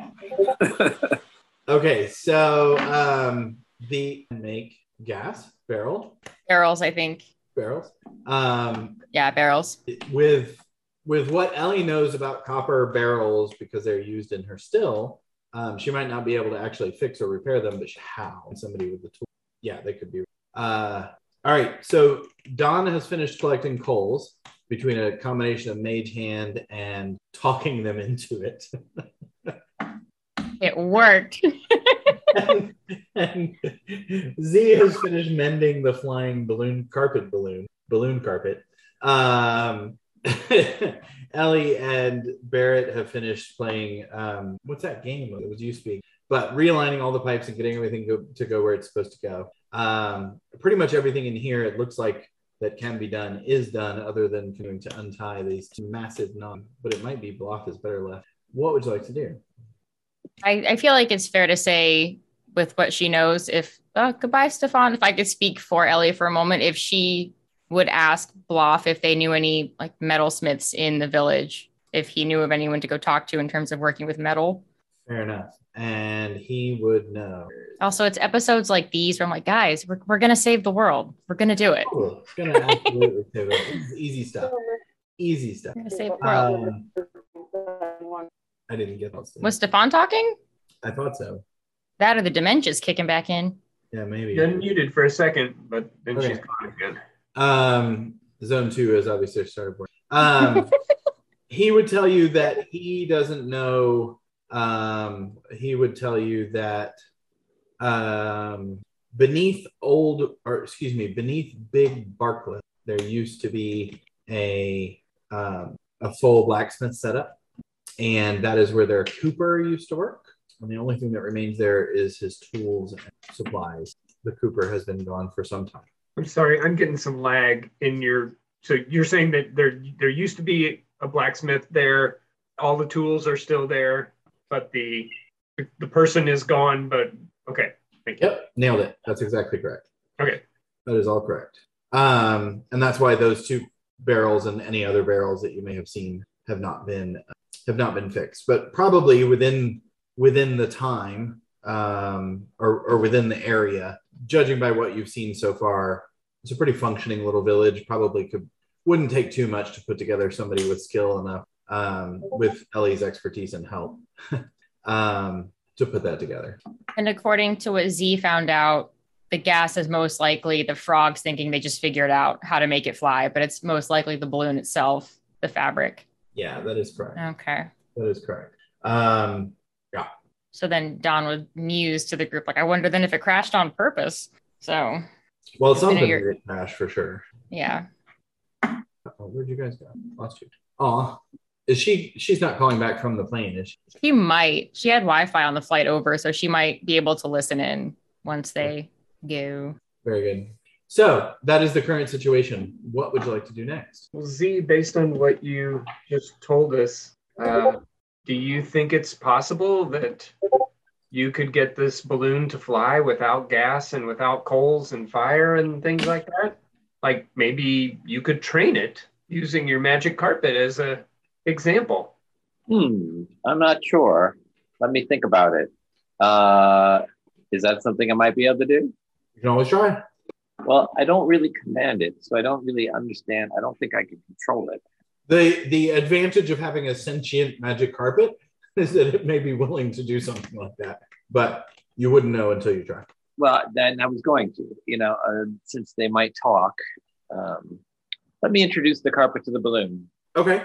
Okay, so um, the make gas barrel barrels, I think. barrels. Um, Yeah, barrels. with with what Ellie knows about copper barrels because they're used in her still, um, she might not be able to actually fix or repair them, but she, how? Somebody with the tool, yeah, they could be. Uh, all right, so Don has finished collecting coals between a combination of mage hand and talking them into it. It worked. and, and Z has finished mending the flying balloon carpet balloon balloon carpet. Um, Ellie and Barrett have finished playing. Um, what's that game? It was you speak, but realigning all the pipes and getting everything go, to go where it's supposed to go. Um, pretty much everything in here, it looks like that can be done is done, other than continuing to untie these two massive knots. But it might be block is better left. What would you like to do? I, I feel like it's fair to say with what she knows, if uh, goodbye, Stefan, if I could speak for Ellie for a moment, if she would ask Bloff if they knew any like metalsmiths in the village, if he knew of anyone to go talk to in terms of working with metal. Fair enough. And he would know. Also, it's episodes like these where I'm like, guys, we're, we're going to save the world. We're going to do it. Oh, it's gonna absolutely save it. This easy stuff. Easy stuff. We're going to save the world. Um, I didn't get that. Was Stefan talking? I thought so. That or the dementia's kicking back in. Yeah, maybe. You unmuted for a second, but then Okay. she's gone again. Um, zone two is obviously started. board. Um, he would tell you that he doesn't know. Um, he would tell you that um, beneath old, or excuse me, beneath Big Barclay, there used to be a um, a full blacksmith setup, and that is where their cooper used to work. And the only thing that remains there is his tools and supplies. The cooper has been gone for some time. I'm sorry, I'm getting some lag in your. So you're saying that there there used to be a blacksmith there, all the tools are still there, but the the person is gone. But okay, thank you. Yep, nailed it. That's exactly correct. Okay, That is all correct. Um, and that's why those two barrels and any other barrels that you may have seen have not been have not been fixed. But probably within within the time um, or, or within the area, judging by what you've seen so far, it's a pretty functioning little village. Probably could wouldn't take too much to put together somebody with skill enough um, with Ellie's expertise and help um, to put that together. And according to what Z found out, the gas is most likely the frogs thinking they just figured out how to make it fly, but it's most likely the balloon itself, the fabric. Yeah, that is correct. Okay. That is correct. Um, So then Don would muse to the group, like, I wonder then if it crashed on purpose. So well, something did crash for sure. yeah. Oh, where'd you guys go? Lost you. Oh, is she? She's not calling back from the plane, is she? She might. She had Wi-Fi on the flight over, so she might be able to listen in once they go. Very good. So that is the current situation. What would you like to do next? well, Z, based on what you just told us, uh, do you think it's possible that you could get this balloon to fly without gas and without coals and fire and things like that? Like maybe you could train it using your magic carpet as a example. Hmm, I'm not sure. Let me think about it. Uh, is that something I might be able to do? You can always try. Well, I don't really command it, so I don't really understand. I don't think I can control it. The the advantage of having a sentient magic carpet is that it may be willing to do something like that, but you wouldn't know until you try. Well, then I was going to, you know, uh, since they might talk. Um, let me introduce the carpet to the balloon. Okay,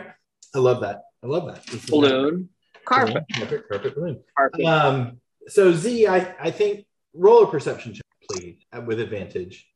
I love that. I love that. This Balloon, carpet, carpet, carpet balloon. carpet. Um, so Z, I, I think roll a perception check, please, with advantage,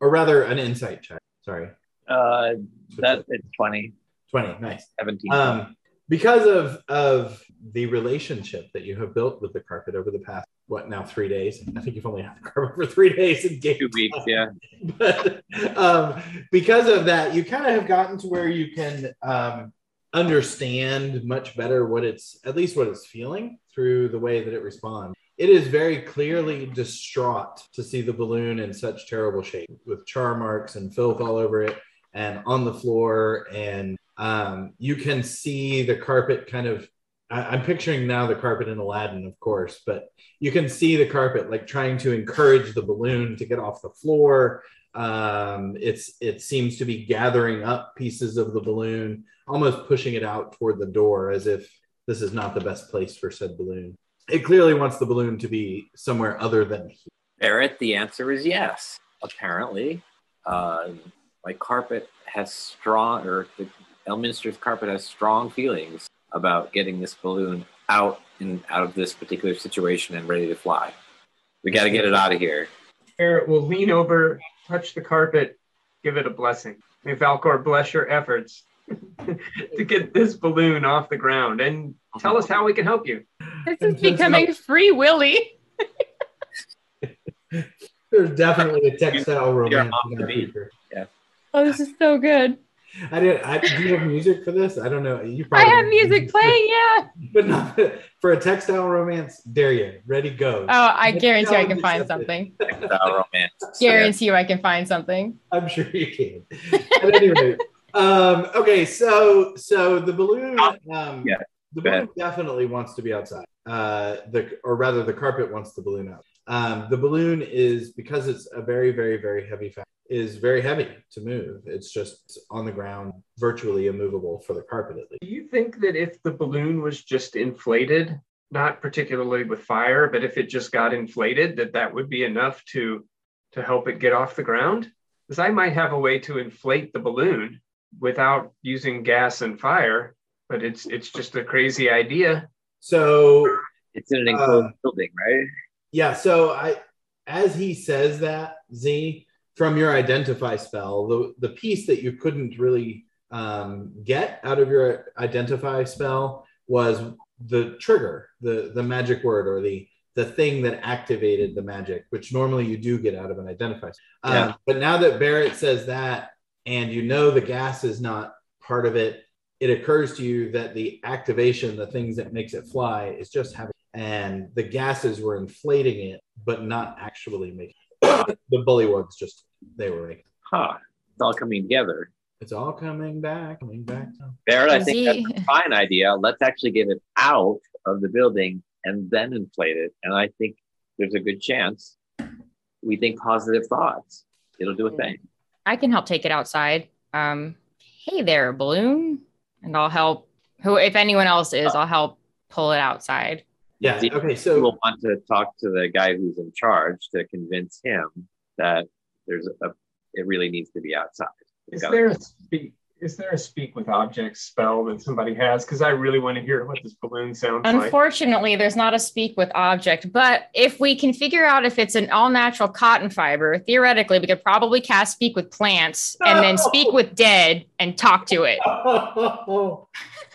or rather an insight check. Sorry, Uh, that it's 20, twenty. Nice. 17. Um, because of of the relationship that you have built with the carpet over the past what now three days. I think you've only had the carpet for three days in game Two weeks, yeah. but um, because of that, you kind of have gotten to where you can um, understand much better what it's at least what it's feeling through the way that it responds. It is very clearly distraught to see the balloon in such terrible shape with char marks and filth all over it and on the floor. And um, you can see the carpet kind of. I'm picturing now the carpet in Aladdin, of course, but you can see the carpet like trying to encourage the balloon to get off the floor um, it's it seems to be gathering up pieces of the balloon almost pushing it out toward the door as if this is not the best place for said balloon it clearly wants the balloon to be somewhere other than here. Barrett, the answer is yes. Apparently, uh, my carpet has strong, or the Elminster's carpet has strong feelings about getting this balloon out and out of this particular situation and ready to fly. We got to get it out of here. Barrett will lean over, touch the carpet, give it a blessing. May Valcor bless your efforts to get this balloon off the ground and tell us how we can help you. This is becoming free willy. There's definitely a textile You're romance off in the our beat. Oh, this is so good. I did. I, do you have music for this? I don't know. You probably I have music playing, yeah. but not for a textile romance. Dare you ready go. Oh, I Let's guarantee I can find something. Style romance. Guarantee you I can find something. I'm sure you can. At any rate, um, okay. So so the balloon. Um, Yeah, The balloon definitely wants to be outside. Uh, the or rather, the carpet wants the balloon out. Um, the balloon is because it's a very, very, very heavy fabric, is very heavy to move. It's just on the ground, virtually immovable for the carpet at least. Do you think that if the balloon was just inflated, not particularly with fire, but if it just got inflated, that that would be enough to to help it get off the ground? Because I might have a way to inflate the balloon without using gas and fire, but it's it's just a crazy idea. So It's in an enclosed Uh, building, right? yeah, so I as he says that, Z, from your identify spell, the the piece that you couldn't really um, get out of your identify spell was the trigger, the the magic word or the the thing that activated the magic, which normally you do get out of an identify. Um, Yeah. but now that Barrett says that, and you know the gas is not part of it, it occurs to you that the activation, the things that makes it fly, is just having, and the gases were inflating it, but not actually making. The bully ones just they were like, Huh. It's all coming together. It's all coming back, coming back. Barrett, I think that's a fine idea. Let's actually get it out of the building and then inflate it. And I think there's a good chance we think positive thoughts. It'll do a thing. I can help take it outside. Um, hey there, balloon, and I'll help. Who, if anyone else is, I'll help pull it outside. Yeah. Z- Okay. So we'll want to talk to the guy who's in charge to convince him that there's a it really needs to be outside. It's Is gotta- there a speak? Is there a speak with objects spell that somebody has? Because I really want to hear what this balloon sounds like. Unfortunately, there's not a speak with object, but if we can figure out if it's an all natural cotton fiber, theoretically, we could probably cast speak with plants and then speak with dead and talk to it.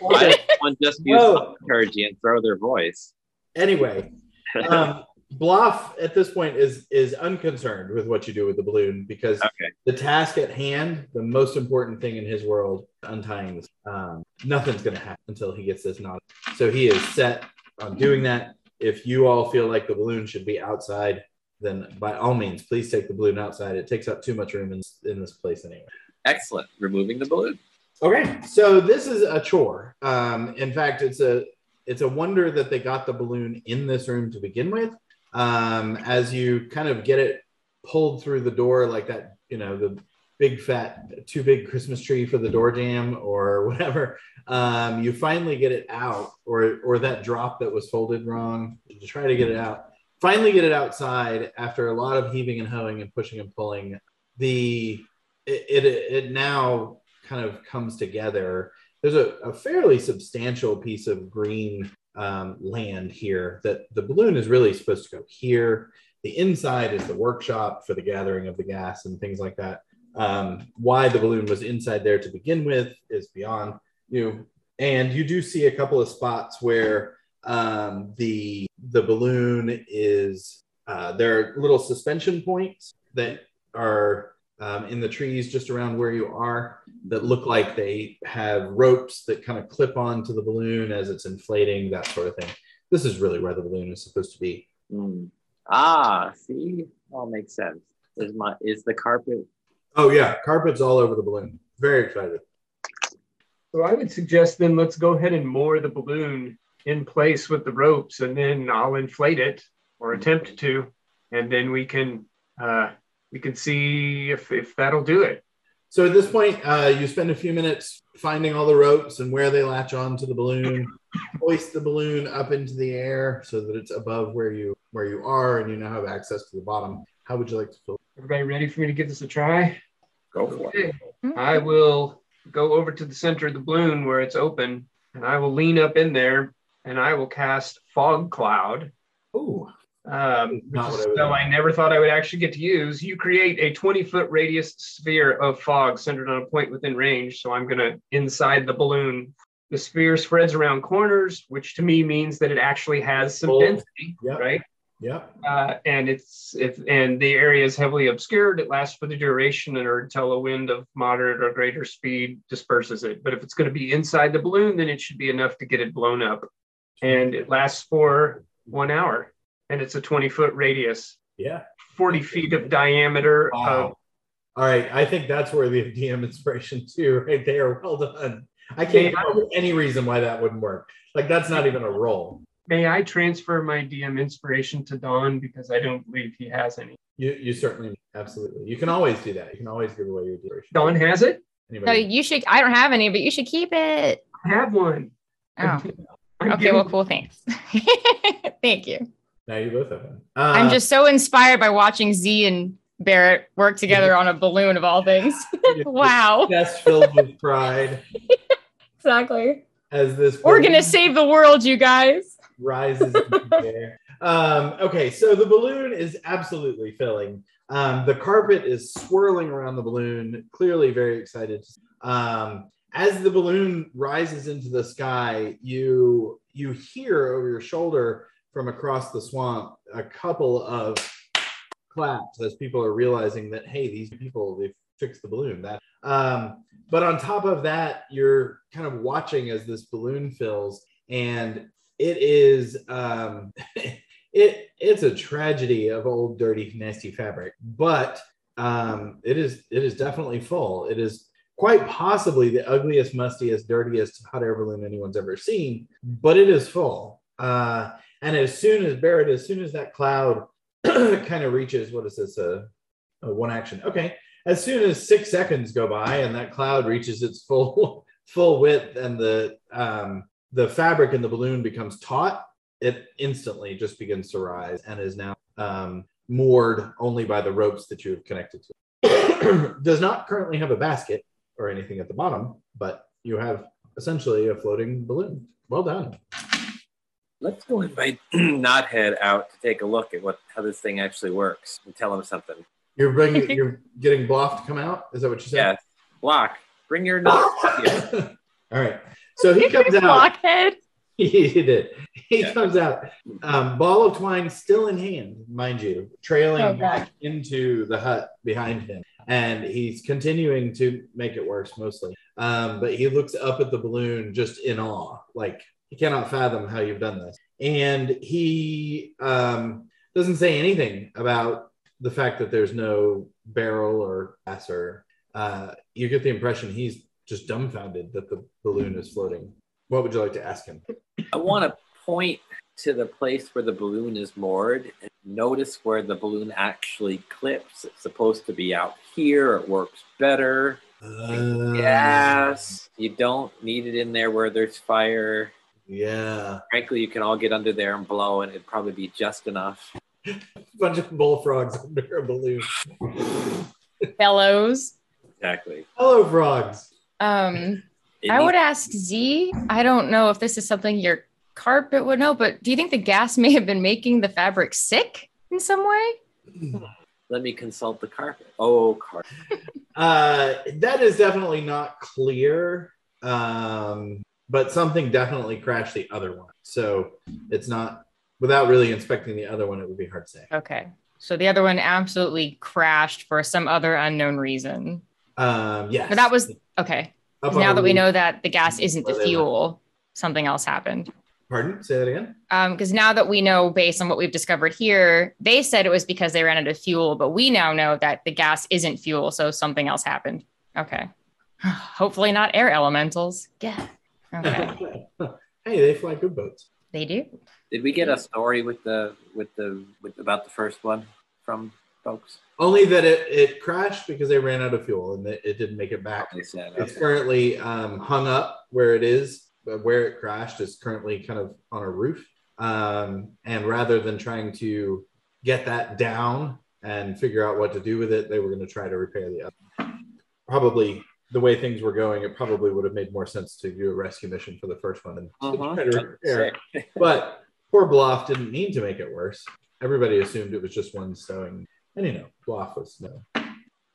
Why does someone just use Whoa. liturgy and throw their voice? Anyway, um, Bloff at this point is is unconcerned with what you do with the balloon because Okay. the task at hand, the most important thing in his world, untying this. Um, nothing's going to happen until he gets this knot. So he is set on doing that. If you all feel like the balloon should be outside, then by all means, please take the balloon outside. It takes up too much room in, in this place anyway. Excellent. Removing the balloon. Okay, so this is a chore. Um, in fact, it's a it's a wonder that they got the balloon in this room to begin with. Um, as you kind of get it pulled through the door, like that, you know, the big fat too big Christmas tree for the door jam or whatever. Um, you finally get it out, or or that drop that was folded wrong. You try to get it out. Finally, get it outside after a lot of heaving and hoeing and pushing and pulling. The it, it, it now kind of comes together. There's a, a fairly substantial piece of green um, land here that the balloon is really supposed to go here. The inside is the workshop for the gathering of the gas and things like that. Um, why the balloon was inside there to begin with is beyond you. And you do see a couple of spots where um, the the balloon is uh, there are little suspension points that are um, in the trees just around where you are that look like they have ropes that kind of clip onto the balloon as it's inflating, that sort of thing. This is really where the balloon is supposed to be. Hmm. Ah, see, all makes sense. Is my is the carpet? Oh yeah, carpets all over the balloon. Very excited. So I would suggest then let's go ahead and moor the balloon in place with the ropes, and then I'll inflate it or attempt to, and then we can uh, we can see if if that'll do it. So at this point, uh, you spend a few minutes finding all the ropes and where they latch onto the balloon, hoist the balloon up into the air so that it's above where you where you are, and you now have access to the bottom. How would you like to fill? Everybody ready for me to give this a try? Go for it. I will go over to the center of the balloon where it's open, and I will lean up in there, and I will cast fog cloud. Ooh, um, which Not what I a would. I never thought I would actually get to use. You create a 20 foot radius sphere of fog centered on a point within range. So I'm going to inside the balloon. The sphere spreads around corners, which to me means that it actually has some Full. density, Yep. right? Yeah. Uh, and it's if and the area is heavily obscured. It lasts for the duration and or until a wind of moderate or greater speed disperses it. But if it's going to be inside the balloon, then it should be enough to get it blown up. And it lasts for one hour, and it's a 20 foot radius, Yeah. 40 feet of diameter. Of, Wow. All right. I think that's worthy of DM inspiration too, right there. Well done. I can't come up with any reason why that wouldn't work. Like that's not even a roll. may I transfer my DM inspiration to Don because I don't believe he has any. You you certainly absolutely. You can always do that. You can always give away your inspiration. Don has it. No, you should. I don't have any, but you should keep it. I have one. Oh, I'm okay. Well, cool. Thanks. Thank you. Now you both have one. Uh, I'm just so inspired by watching Z and Barrett work together on a balloon of all things. wow. chest filled with pride Exactly. as this We're gonna save the world, you guys. rises into the air. Um, okay, so the balloon is absolutely filling. Um, the carpet is swirling around the balloon, clearly very excited. Um, as the balloon rises into the sky, you you hear over your shoulder from across the swamp a couple of claps as people are realizing that hey, these people they've fixed the balloon. That um, but on top of that, you're kind of watching as this balloon fills, and it is um, it it's a tragedy of old dirty nasty fabric, but um, it is it is definitely full. It is quite possibly the ugliest, mustiest, dirtiest hot air balloon anyone's ever seen, but it is full. Uh, and as soon as Barrett, as soon as that cloud kind of reaches, what is this? A, a one action. Okay. As soon as six seconds go by and that cloud reaches its full full width and the um, the fabric in the balloon becomes taut, it instantly just begins to rise and is now um, moored only by the ropes that you have connected to. Does not currently have a basket or anything at the bottom, but you have essentially a floating balloon. Well done. Let's go invite Knothead out to take a look at what how this thing actually works and tell him something. You're bringing, you're getting Bloff to come out. Is that what you said? Yeah, Block, bring your knot. here. All right. So he comes out. Blockhead. he did. He Yeah. comes out, um, ball of twine still in hand, mind you, trailing Oh, back into the hut behind him. And he's continuing to make it worse, mostly. Um, but he looks up at the balloon just in awe, like he cannot fathom how you've done this. And he um, doesn't say anything about the fact that there's no barrel or glass or uh, you get the impression he's just dumbfounded that the balloon is floating. What would you like to ask him? I want to point to the place where the balloon is moored and notice where the balloon actually clips. It's supposed to be out here. It works better. Uh, Yes, you don't need it in there where there's fire. Yeah. Frankly, you can all get under there and blow, and it'd probably be just enough. bunch of bullfrogs under a balloon. Fellows. Exactly. Hello, frogs. Um, It I needs- would ask Z. I don't know if this is something your carpet would know, but do you think the gas may have been making the fabric sick in some way? let me consult the carpet. Oh, carpet. Uh, that is definitely not clear, um, but something definitely crashed the other one. So it's not, without really inspecting the other one, it would be hard to say. Okay. So the other one absolutely crashed for some other unknown reason. Um, yes. But that was okay. Up Now that we know that the gas isn't the Where they went. fuel, something else happened. Pardon? Say that again? Because now that we know, based on what we've discovered here, they said it was because they ran out of fuel, but we now know that the gas isn't fuel, so something else happened. Okay. Hopefully not air elementals. Yeah. Okay. hey, they fly good boats. they do. Did we get a story with the with the with about the first one from folks? Only that it, it crashed because they ran out of fuel and it, it didn't make it back. They said It's okay. currently um, hung up where it is, but where it crashed is currently kind of on a roof. Um, and rather than trying to get that down and figure out what to do with it, they were going to try to repair the other. Probably the way things were going, it probably would have made more sense to do a rescue mission for the first one and Uh-huh. try to repair it. Sick. But poor Bloff didn't mean to make it worse. everybody assumed it was just one stowing. And you know, Bloff was snow.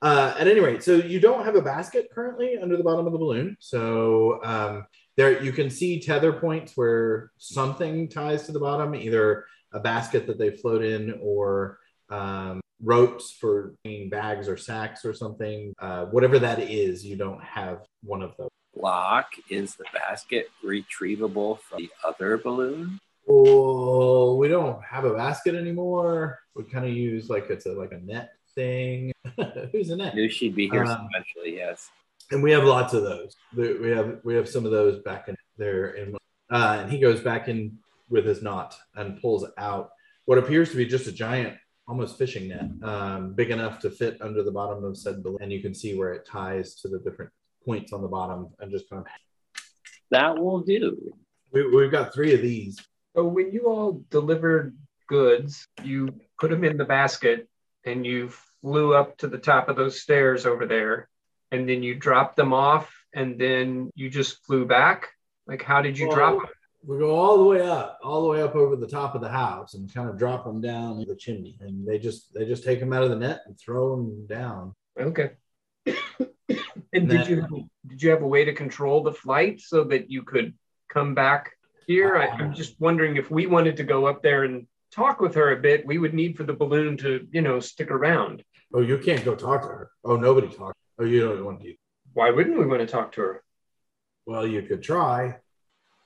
Uh, at any rate, so you don't have a basket currently under the bottom of the balloon. So um, there you can see tether points where something ties to the bottom, either a basket that they float in or um, ropes for hanging bags or sacks or something. Uh, whatever that is, you don't have one of those. Lock is the basket retrievable from the other balloon? Oh, we don't have a basket anymore. We kind of use like it's a like a net thing. Who's a net? Knew she'd be here Um, eventually. Yes. and we have lots of those. We we have we have some of those back in there, in, uh, and he goes back in with his knot and pulls out what appears to be just a giant, almost fishing net, um, big enough to fit under the bottom of said balloon, and you can see where it ties to the different points on the bottom, and just kind of That will do. we, we've got three of these. So when you all delivered goods, you put them in the basket and you flew up to the top of those stairs over there, and then you dropped them off, and then you just flew back. Like, how did you drop them? We go all the way up, all the way up over the top of the house, and kind of drop them down the chimney, and they just they just take them out of the net and throw them down. Okay. and did you did you have a way to control the flight so that you could come back here? I, I'm uh-huh. just wondering if we wanted to go up there and talk with her a bit, we would need for the balloon to, you know, stick around. Oh, you can't go talk to her. Oh, nobody talks. Oh, you don't want to. Why wouldn't we want to talk to her? Well, you could try.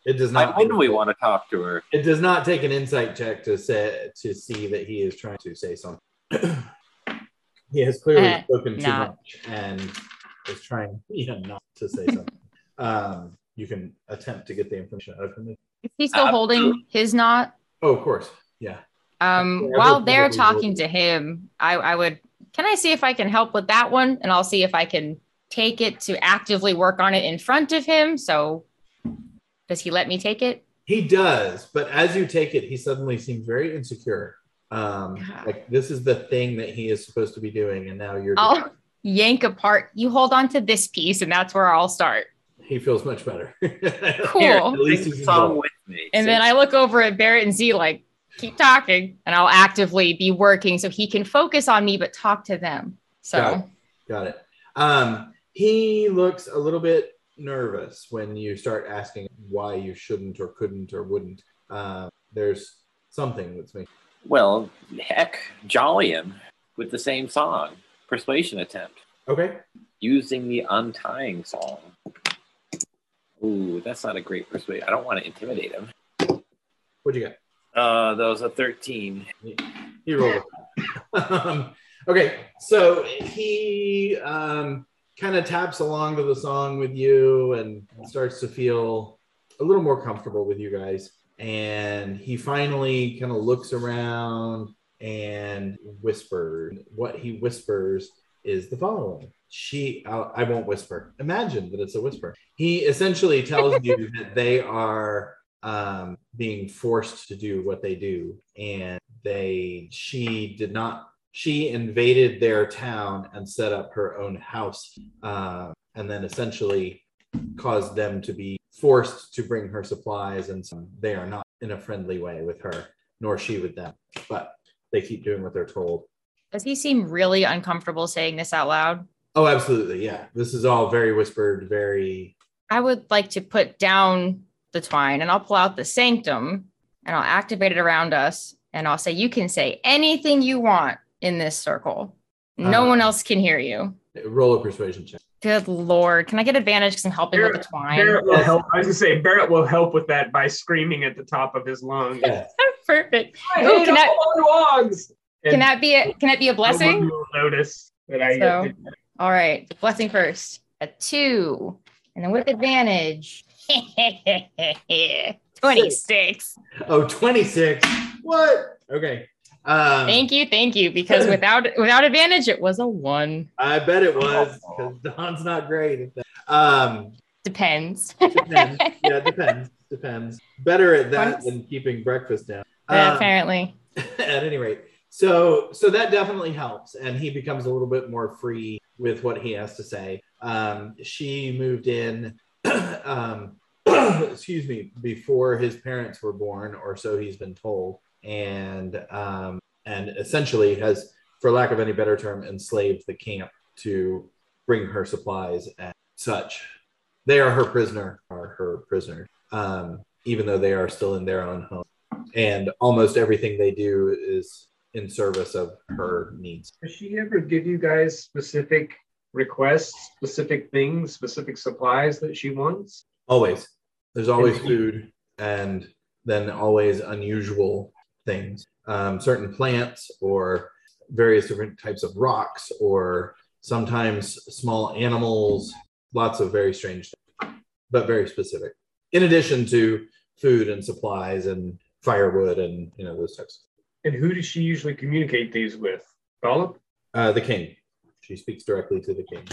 It does not. wouldn't we want to talk to her? It does not take an insight check to say to see that he is trying to say something. he has clearly Eh, spoken too not. much and is trying, yeah, not to say something. um, you can attempt to get the information out of him. Is he still holding his knot? Oh, of course, yeah. Um, Yeah, while they're talking will. to him, I, I would. Can I see if I can help with that one, and I'll see if I can take it to actively work on it in front of him. So, does he let me take it? He does, but as you take it, he suddenly seems very insecure. Um, Yeah. like this is the thing that he is supposed to be doing, and now you're. I'll yank apart. You hold on to this piece, and that's where I'll start. He feels much better. Cool. At least he's a with me. And then I look over at Barrett and Z, like, keep talking, and I'll actively be working so he can focus on me but talk to them. So, Got it. Got it. Um, he looks a little bit nervous when you start asking why you shouldn't or couldn't or wouldn't. Um, there's something that's making. Well, heck, jolly him with the same song. Persuasion attempt. Okay. Using the untying song. Ooh, that's not a great persuasion. I don't want to intimidate him. What'd you get? Uh, that was a 13. He rolled. um, okay, so he um, kind of taps along to the song with you and starts to feel a little more comfortable with you guys. And he finally kind of looks around and whispers. What he whispers is the following. She, I'll- I won't whisper. Imagine that it's a whisper. He essentially tells you that they are um, being forced to do what they do, and they, she did not. She invaded their town and set up her own house, uh, and then essentially caused them to be forced to bring her supplies, and so they are not in a friendly way with her, nor she with them. But they keep doing what they're told. does he seem really uncomfortable saying this out loud? Oh, absolutely. Yeah. This is all very whispered, very. I would like to put down the twine and I'll pull out the sanctum and I'll activate it around us and I'll say, You can say anything you want in this circle. No Uh, one else can hear you. Roll a persuasion check. Good Lord. Can I get advantage because I'm helping with the twine? Barrett will help. I was gonna say Barrett will help with that by screaming at the top of his lungs. Yes. Perfect. I Oh, hate can that- Can that be a can that be a blessing? will notice that I So- All right. Blessing first. A two. And then with advantage. 26. Oh, 26. What? Okay. Um, Thank you, thank you. Because without without advantage, it was a one. I bet it was because Don's not great at that. Um, Depends. depends. yeah, depends. Depends. Better at that Once- than keeping breakfast down. Yeah, Um, apparently. at any rate, so so that definitely helps, and he becomes a little bit more free with what he has to say. Um, she moved in. um, excuse me, before his parents were born, or so he's been told. And um, and essentially has, for lack of any better term, enslaved the camp to bring her supplies and such. They are her prisoner, are her prisoner, um, even though they are still in their own home. And almost everything they do is in service of her needs. Does she ever give you guys specific requests, specific things, specific supplies that she wants? Always. There's always food and then always unusual things. Um, certain plants or various different types of rocks or sometimes small animals, lots of very strange things, but very specific. In addition to food and supplies and firewood and you know those types. And who does she usually communicate these with? Gollop? Uh, the king. She speaks directly to the king.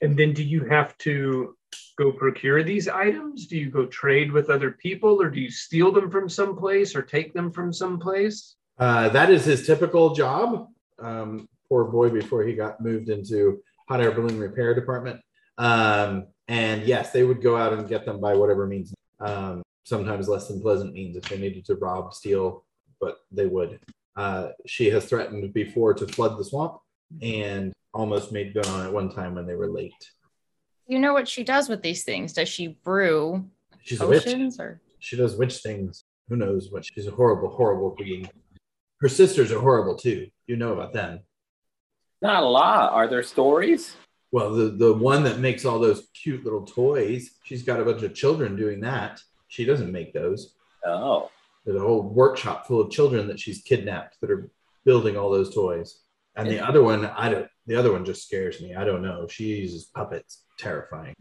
And then do you have to go procure these items? Do you go trade with other people or do you steal them from someplace or take them from someplace? Uh, that is his typical job. Um, poor boy before he got moved into hot air balloon repair department. Um, and yes, they would go out and get them by whatever means. Um, sometimes less than pleasant means if they needed to rob, steal, but they would. Uh, she has threatened before to flood the swamp and almost made good on it one time when they were late. You know what she does with these things? Does she brew She's a witch. potions or She does witch things. Who knows what? She's a horrible, horrible queen. Her sisters are horrible too. You know about them. Not a lot. Are there stories? Well, the, the one that makes all those cute little toys, she's got a bunch of children doing that. She doesn't make those. Oh, There's a whole workshop full of children that she's kidnapped that are building all those toys. And the other one, I don't. The other one just scares me. I don't know. She uses puppets. Terrifying.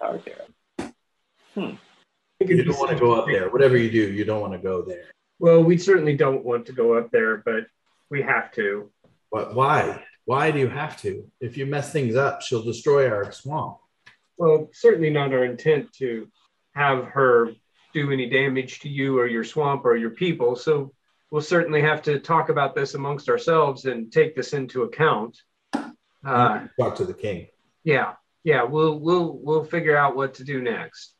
hard there. You don't want to go up there. Whatever you do, you don't want to go there. Well, we certainly don't want to go up there, but we have to. But why? Why do you have to? If you mess things up, she'll destroy our swamp. Well, certainly not our intent to have her do any damage to you or your swamp or your people. So we'll certainly have to talk about this amongst ourselves and take this into account. Uh, Talk to the king. yeah, yeah, we'll we'll we'll figure out what to do next.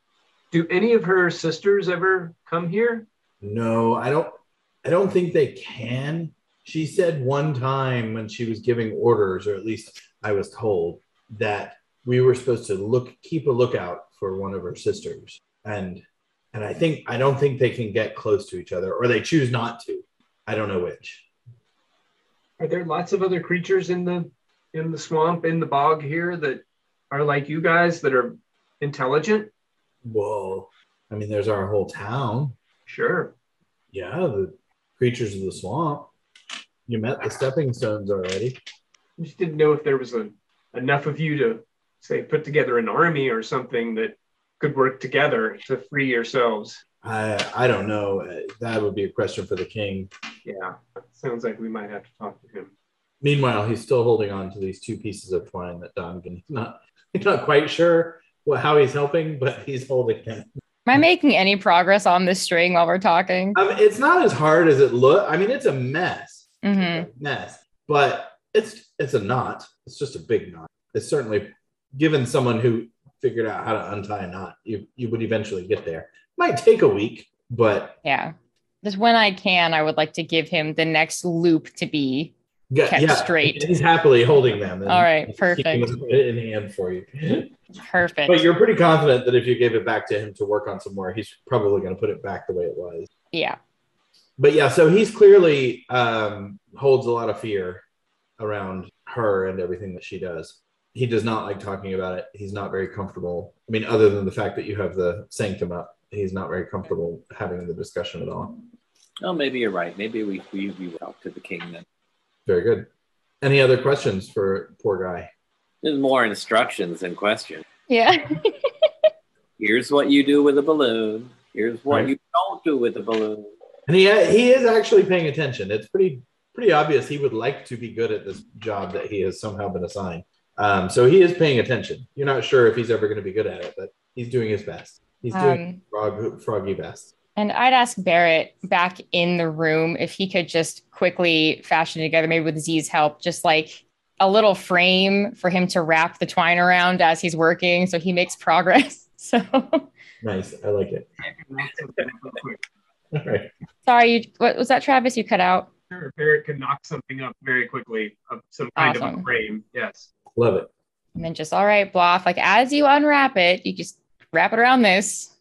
Do any of her sisters ever come here? No, I don't. I don't think they can. She said one time when she was giving orders, or at least I was told that we were supposed to look, keep a lookout for one of her sisters, and and I think I don't think they can get close to each other, or they choose not to. I don't know which. Are there lots of other creatures in the in the swamp in the bog here that are like you guys that are intelligent? Whoa! I mean, there's our whole town. Sure. Yeah, the creatures of the swamp. You met the stepping stones already. I just didn't know if there was a, enough of you to say put together an army or something that could work together to free yourselves. I I don't know. That would be a question for the king. Yeah, sounds like we might have to talk to him. Meanwhile, he's still holding on to these two pieces of twine that Dongan. He's not not quite sure what how he's helping, but he's holding them. am I making any progress on this string while we're talking? Mean, it's not as hard as it look. I mean, it's a mess, hmm It's a mess, but it's it's a knot. It's just a big knot. It's certainly given someone who figured out how to untie a knot, you you would eventually get there. Might take a week, but Yeah. Just when I can, I would like to give him the next loop to be. Yeah, Kept yeah, straight. He's happily holding them. and All right, perfect. them in hand for you. Perfect. But you're pretty confident that if you gave it back to him to work on some more, he's probably going to put it back the way it was. yeah. But yeah, so he's clearly um, holds a lot of fear around her and everything that she does. He does not like talking about it. He's not very comfortable. I mean, other than the fact that you have the sanctum up, he's not very comfortable having the discussion at all. Oh, maybe you're right. Maybe we we, we talk to the king then. Very good. Any other questions for poor guy? There's more instructions than questions. Yeah. Here's what you do with a balloon. Here's what Right. you don't do with a balloon. And he he is actually paying attention. It's pretty pretty obvious he would like to be good at this job that he has somehow been assigned. Um, so he is paying attention. You're not sure if he's ever going to be good at it, but he's doing his best. He's doing Um, frog, froggy best. And I'd ask Barrett back in the room if he could just quickly fashion together, maybe with Z's help, just like a little frame for him to wrap the twine around as he's working so he makes progress. So Nice. I like it. All right. sorry, you, what was that, Travis? You cut out. Sure, Barrett can knock something up very quickly of some kind of a frame. Yes. Love it. And then just all right, Bloff. Like as you unwrap it, you just wrap it around this.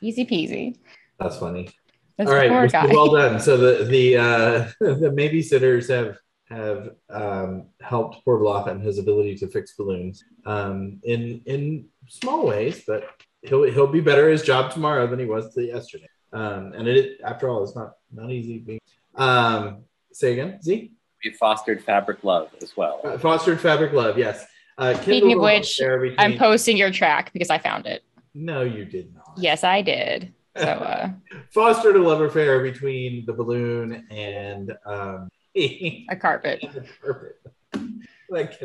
Easy peasy. That's funny. That's All the well, done. So the the uh, the babysitters have have um, helped Portloff and his ability to fix balloons um, in in small ways, but he'll he'll be better at his job tomorrow than he was to yesterday. Um, and it after all, it's not not easy being. Um, say again, Z. We fostered fabric love as well. Uh, fostered fabric love, yes. Uh, Speaking of which, between- I'm posting your track because I found it. No, you did not. Yes, I did. So uh fostered a love affair between the balloon and um, a carpet. Perfect. Like,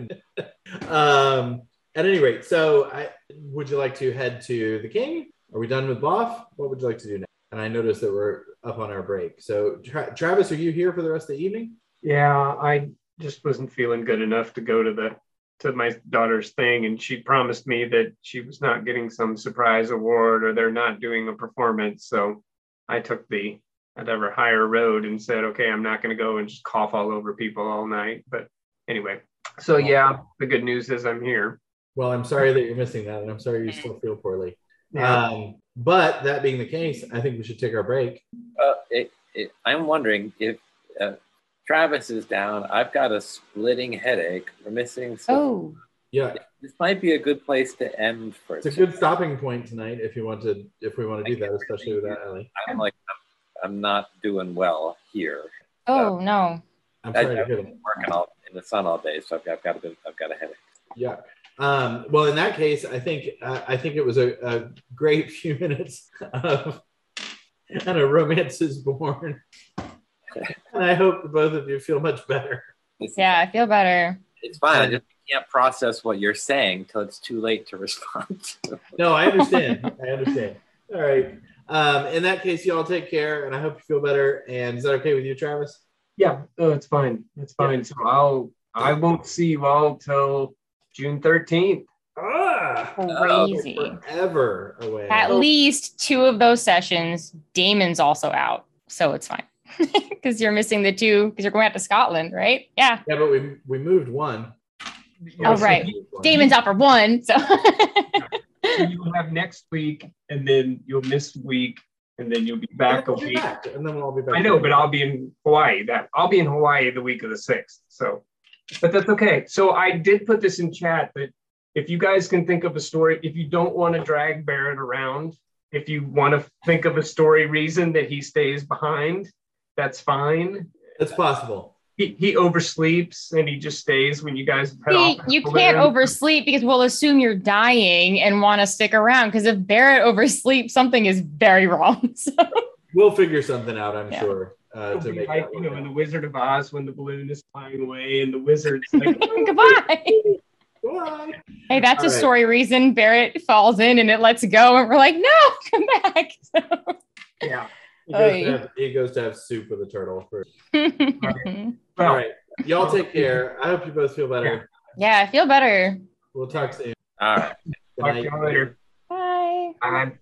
um, at any rate, so I would you like to head to the king? Are we done with Bloff? What would you like to do next? And I noticed that we're up on our break. So, Tra- Travis, are you here for the rest of the evening? Yeah, I just wasn't feeling good enough to go to the to my daughter's thing, and she promised me that she was not getting some surprise award or they're not doing a performance. So I took the whatever higher road and said, okay, I'm not going to go and just cough all over people all night. But anyway, so yeah, the good news is I'm here. Well, I'm sorry that you're missing that, and I'm sorry you still feel poorly. Yeah. Um, but that being the case, I think we should take our break. Uh, it, it, I'm wondering if uh, Travis is down. I've got a splitting headache. We're missing. Some, Oh, Yeah, This might be a good place to end for. it's a good stopping point tonight if you want to if we want to do that, especially with that, Ellie. I'm like, I'm, I'm not doing well here. oh no. I'm I, sorry to I've hear been that. working all in the sun all day, so I've got, I've got a bit, I've got a headache. Yeah. Um, well, in that case, I think uh, I think it was a, a great few minutes of and a romance is born. And I hope the both of you feel much better. Yeah, I feel better. it's fine. I just can't process what you're saying till it's too late to respond. No, I understand. I understand. All right. Um, in that case, y'all take care, and I hope you feel better. And is that okay with you, Travis? Yeah, oh, it's fine. It's fine. So I'll I won't see you all till June 13th. Ah, Crazy. forever away. At least two of those sessions, Damon's also out. So it's fine. Because you're missing the two, because you're going out to Scotland, right? Yeah. yeah, but we we moved one. Oh, right. Damon's out for one. So So you'll have next week, and then you'll miss week, and then you'll be back a We'll week. back, and then we'll all be back. I know, but I'll be in Hawaii. That I'll be in Hawaii the week of the sixth. So, but that's okay. So I did put this in chat, but if you guys can think of a story, if you don't want to drag Barrett around, if you want to think of a story reason that he stays behind, that's fine. it's possible. He, he oversleeps and he just stays when you guys head See, off. you can't oversleep because we'll assume you're dying and want to stick around. Because if Barrett oversleeps, something is very wrong. So We'll figure something out, I'm Yeah. sure, uh, to make like you know work in the. Wizard of Oz when the balloon is flying away and the wizard's like goodbye. Bye. Hey, that's a All right. story reason. Barrett falls in and it lets go, and we're like, no, come back. yeah. He goes, Oy. to have, he goes to have soup with a turtle. For, Well, all right, y'all take care. I hope you both feel better. yeah, I feel better. We'll talk soon. All right. Talk to you later. Bye. Bye.